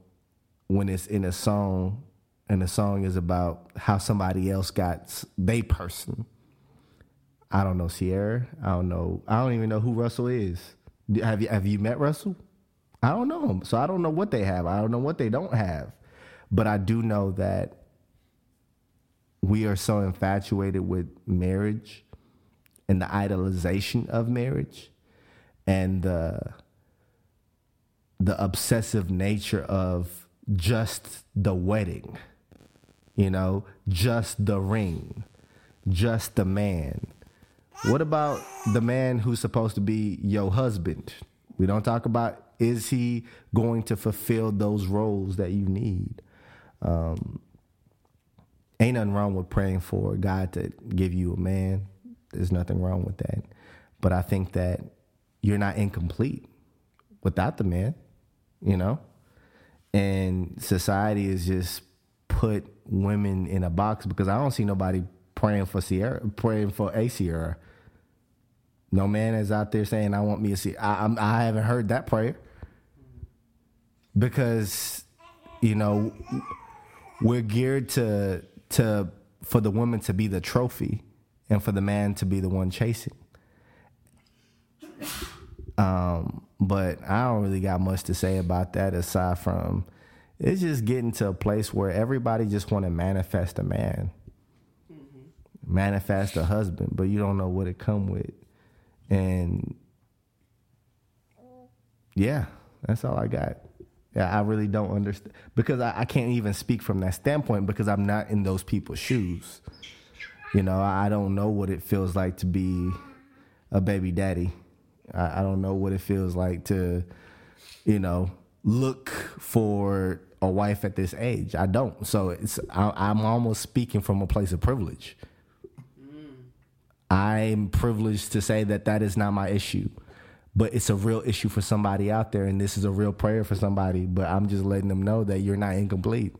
when it's in a song and the song is about how somebody else got they person I don't know Ciara. I don't know. I don't even know who Russell is. Have you have you met Russell? I don't know him, so I don't know what they have. I don't know what they don't have, but I do know that we are so infatuated with marriage and the idolization of marriage and the the obsessive nature of just the wedding, you know, just the ring, just the man what about the man who's supposed to be your husband? We don't talk about is he going to fulfill those roles that you need? Um, ain't nothing wrong with praying for God to give you a man. There's nothing wrong with that. But I think that you're not incomplete without the man, you know? And society has just put women in a box because I don't see nobody praying for Ciara, praying for a Ciara. No man is out there saying, "I want me to see." I, I'm, I haven't heard that prayer because you know we're geared to to for the woman to be the trophy and for the man to be the one chasing. Um, but I don't really got much to say about that aside from it's just getting to a place where everybody just want to manifest a man. manifest a husband, but you don't know what it come with. And yeah, that's all I got. Yeah, I really don't understand because I, I can't even speak from that standpoint because I'm not in those people's shoes. You know, I don't know what it feels like to be a baby daddy. I, I don't know what it feels like to, you know, look for a wife at this age. I don't. So it's I, I'm almost speaking from a place of privilege. I'm privileged to say that that is not my issue, but it's a real issue for somebody out there, and this is a real prayer for somebody. But I'm just letting them know that you're not incomplete.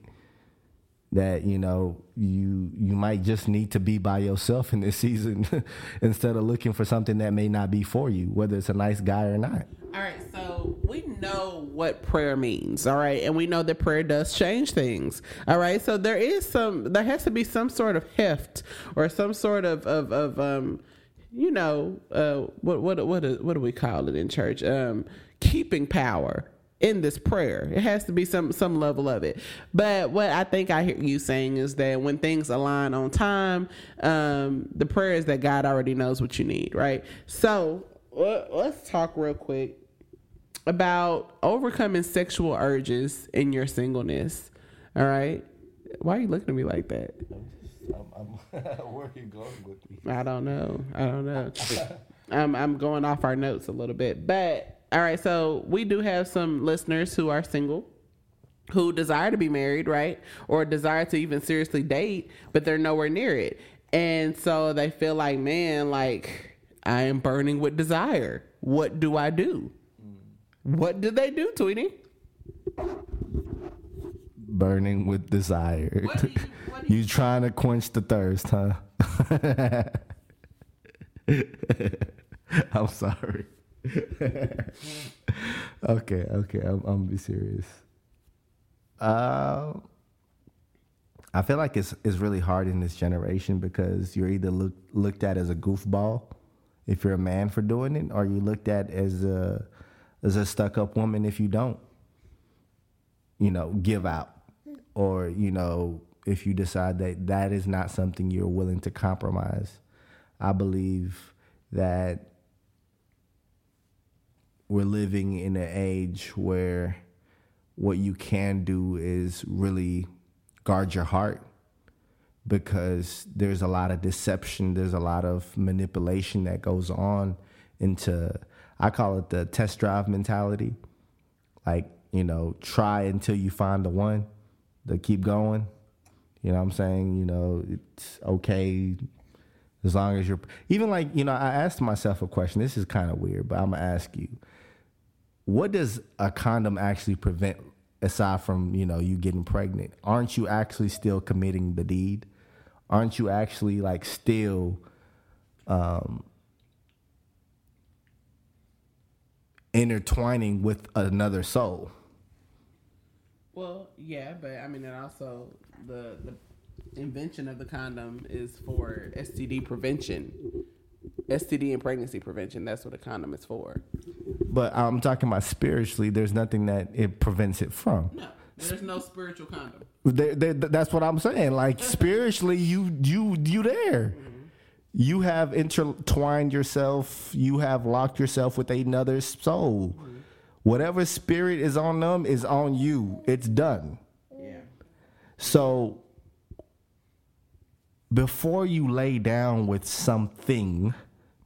That you know you you might just need to be by yourself in this season instead of looking for something that may not be for you, whether it's a nice guy or not. All right, so we know what prayer means, all right, and we know that prayer does change things, all right. So there is some, there has to be some sort of heft or some sort of of, of um, you know, uh, what what what what do we call it in church? Um, keeping power in this prayer. It has to be some some level of it. But what I think I hear you saying is that when things align on time, um, the prayer is that God already knows what you need, right? So let's talk real quick about overcoming sexual urges in your singleness. All right. Why are you looking at me like that? I'm, I'm, where are you going with me? I don't know. I don't know. I'm I'm going off our notes a little bit, but all right. So we do have some listeners who are single, who desire to be married, right, or desire to even seriously date, but they're nowhere near it, and so they feel like, man, like I am burning with desire. What do I do? What did they do, Tweety? Burning with desire. What do you- what do you trying to quench the thirst, huh? I'm sorry. okay, okay, I'm, I'm be serious. Uh, I feel like it's it's really hard in this generation because you're either look, looked at as a goofball if you're a man for doing it, or you looked at as a as a stuck up woman if you don't. You know, give out, or you know, if you decide that that is not something you're willing to compromise. I believe that we're living in an age where what you can do is really guard your heart because there's a lot of deception, there's a lot of manipulation that goes on into I call it the test drive mentality. Like, you know, try until you find the one to keep going. You know what I'm saying? You know, it's okay as long as you're even like, you know, I asked myself a question. This is kind of weird, but I'm gonna ask you. What does a condom actually prevent aside from, you know, you getting pregnant? Aren't you actually still committing the deed? Aren't you actually like still um intertwining with another soul? Well, yeah, but I mean, and also the the invention of the condom is for STD prevention, STD and pregnancy prevention. That's what a condom is for. But I'm talking about spiritually. There's nothing that it prevents it from. No, there's no spiritual condom. There- there- that's what I'm saying. Like spiritually, you you you there. Mm-hmm. You have intertwined yourself. You have locked yourself with another soul. Mm-hmm. Whatever spirit is on them is on you. It's done. Yeah. So before you lay down with something,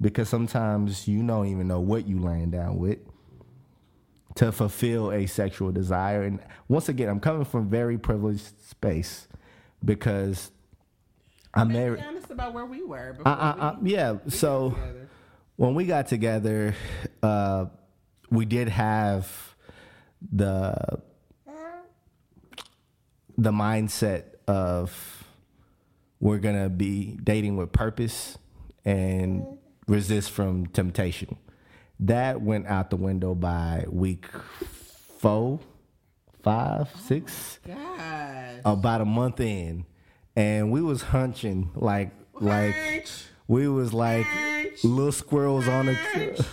because sometimes you don't even know what you laying down with to fulfill a sexual desire. And once again, I'm coming from very privileged space because I'm married. honest about where we were. Before I, I, I, we yeah. got So when we got together, uh, we did have the the mindset of we're gonna be dating with purpose and resist from temptation. That went out the window by week four, five, oh six God. about a month in, and we was hunching like like we was like little squirrels on a tree.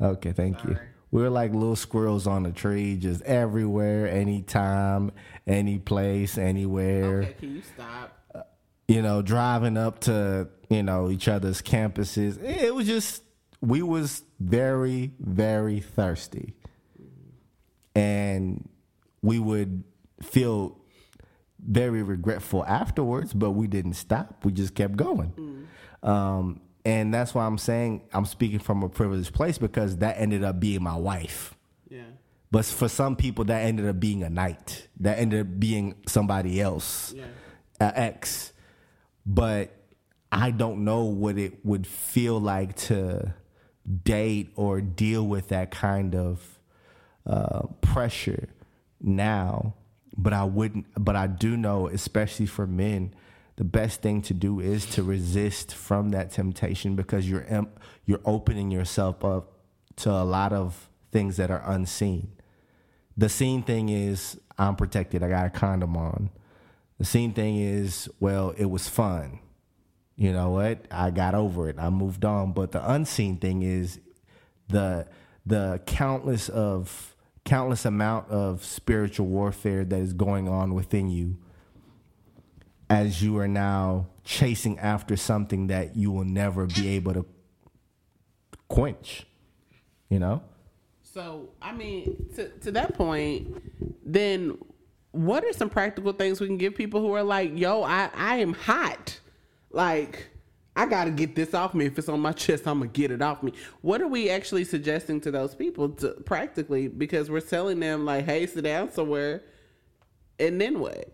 Okay, thank you. We were like little squirrels on a tree, just everywhere, anytime, any place, anywhere. Okay, can you stop? You know, driving up to, you know, each other's campuses. It was just we was very, very thirsty. And we would feel very regretful afterwards, but we didn't stop. We just kept going. Um, and that's why I'm saying I'm speaking from a privileged place because that ended up being my wife. Yeah. But for some people, that ended up being a night. That ended up being somebody else, Yeah. an ex. But I don't know what it would feel like to date or deal with that kind of uh, pressure now. But I wouldn't. But I do know, especially for men, the best thing to do is to resist from that temptation because you're you're opening yourself up to a lot of things that are unseen. The seen thing is I'm protected. I got a condom on. The seen thing is well, it was fun. You know what? I got over it. I moved on. But the unseen thing is the the countless of countless amount of spiritual warfare that is going on within you as you are now chasing after something that you will never be able to quench. You know? So, I mean, to, to that point, then what are some practical things we can give people who are like, yo, I, I am hot. Like, I got to get this off me. If it's on my chest, I'm going to get it off me. What are we actually suggesting to those people to, practically? Because we're telling them, like, hey, sit down somewhere. And then what?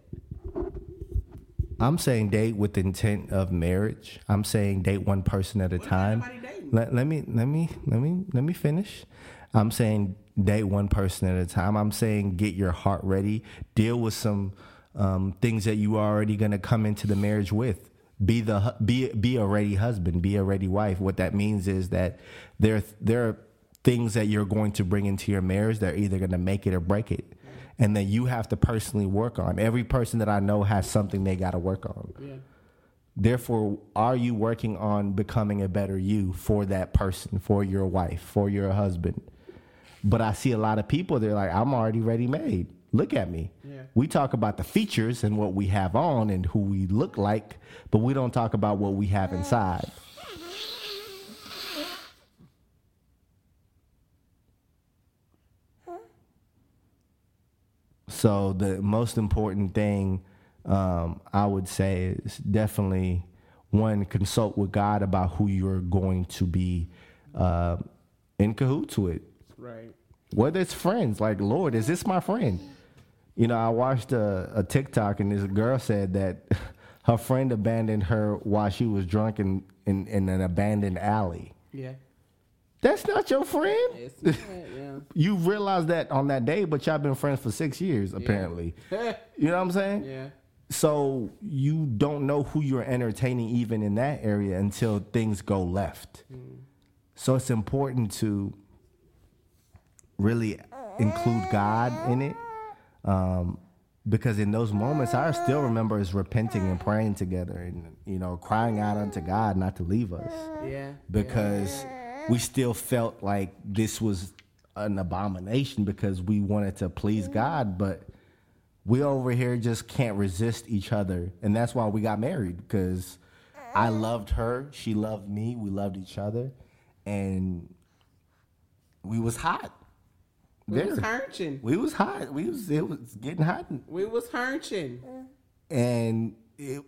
I'm saying date with intent of marriage. I'm saying date one person at a time. Let, let me let me let me let me finish. I'm saying date one person at a time. I'm saying get your heart ready. Deal with some um, things that you are already going to come into the marriage with. Be the be be a ready husband. Be a ready wife. What that means is that there there are things that you're going to bring into your marriage that are either going to make it or break it and that you have to personally work on. Every person that I know has something they got to work on. Yeah. Therefore, are you working on becoming a better you for that person, for your wife, for your husband? But I see a lot of people, they're like, I'm already ready made. Look at me. Yeah. We talk about the features and what we have on and who we look like, but we don't talk about what we have inside. So the most important thing um, I would say is definitely one consult with God about who you're going to be uh, in cahoots with. Right. Whether it's friends, like Lord, is this my friend? You know, I watched a, a TikTok and this girl said that her friend abandoned her while she was drunk in, in, in an abandoned alley. Yeah. That's not your friend. It's, yeah. You realized that on that day, but y'all been friends for six years, apparently. Yeah. You know what I'm saying? yeah. So you don't know who you're entertaining even in that area until things go left. Mm. So it's important to really include God in it. Um, because in those moments, I still remember us repenting and praying together and, you know, crying out unto God not to leave us Yeah. because we still felt like this was an abomination because we wanted to please God, but we over here just can't resist each other. And that's why we got married because I loved her, she loved me, we loved each other, and we was hot. We was There. hurting. We was hot. We was it was getting hot We was hurting. and it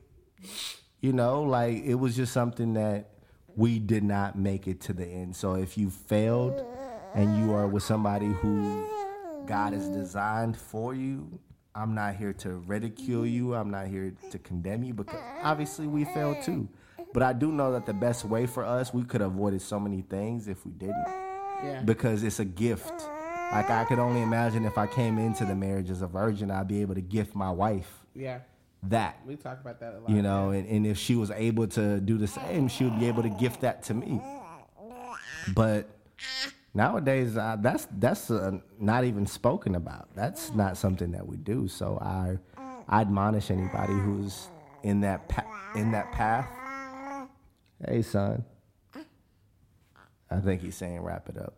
you know like it was just something that we did not make it to the end so if you failed and you are with somebody who god has designed for you i'm not here to ridicule you i'm not here to condemn you because obviously we failed too but i do know that the best way for us we could have avoided so many things if we didn't Yeah. because it's a gift. Like I could only imagine if I came into the marriage as a virgin, I'd be able to gift my wife yeah. that. We talk about that a lot. You know, and, and if she was able to do the same, she would be able to gift that to me. But nowadays, uh, that's that's uh, not even spoken about. That's not something that we do. So I, I admonish anybody who's in that pa- in that path. Hey, son. I think he's saying wrap it up.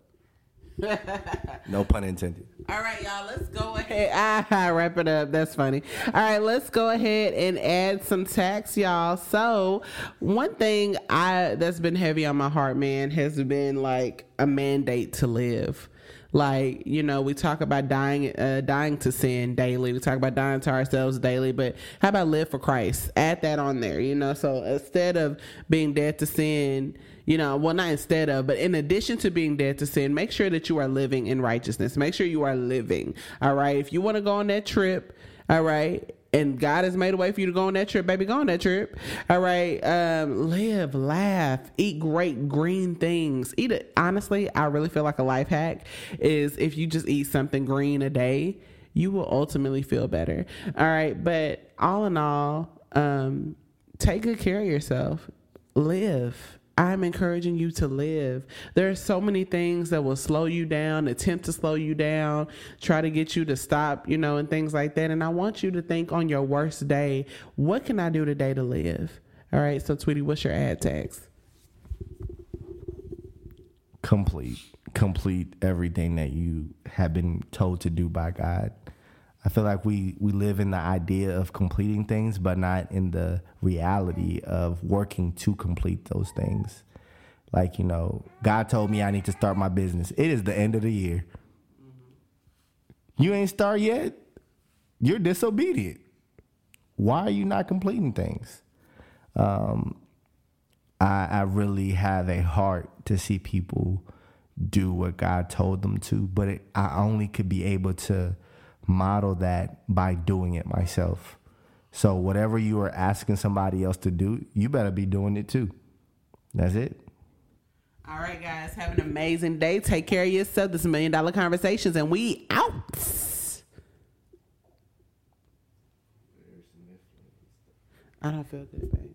No pun intended. All right, y'all, let's go ahead. Ah, wrap it up. That's funny. All right, let's go ahead and add some tax, y'all. So, one thing I that's been heavy on my heart, man, has been like a mandate to live. Like you know, we talk about dying, uh, dying to sin daily. We talk about dying to ourselves daily. But how about live for Christ? Add that on there. You know, so instead of being dead to sin, you know, well, not instead of, but in addition to being dead to sin, make sure that you are living in righteousness. Make sure you are living. All right. If you want to go on that trip, all right, and God has made a way for you to go on that trip, baby, go on that trip. All right. Um, live, laugh, eat great green things. Eat it. Honestly, I really feel like a life hack is if you just eat something green a day, you will ultimately feel better. All right. But all in all, um, take good care of yourself. Live I'm encouraging you to live. There are so many things that will slow you down, attempt to slow you down, try to get you to stop, you know, and things like that. And I want you to think on your worst day, what can I do today to live? All right. So, Tweety, what's your ad tags? Complete, complete everything that you have been told to do by God. I feel like we we live in the idea of completing things, but not in the reality of working to complete those things. Like you know, God told me I need to start my business. It is the end of the year. You ain't start yet. You're disobedient. Why are you not completing things? Um, I, I really have a heart to see people do what God told them to, but it, I only could be able to model that by doing it myself. So whatever you are asking somebody else to do, you better be doing it too. That's it. All right, guys. Have an amazing day. Take care of yourself. This is Million Dollar Conversations, and we out. I don't feel good, babe.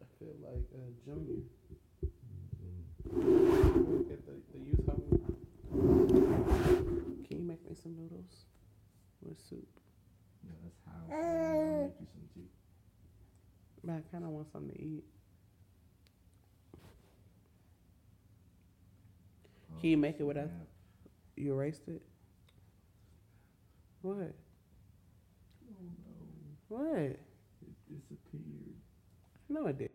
I feel like a junior. At the, the youth home make me some noodles with soup. Yeah, that's I'll make you some tea. But I kind of want something to eat. Oh, Can you make it without? You erased it. What? Oh no. What? It disappeared. No, it did.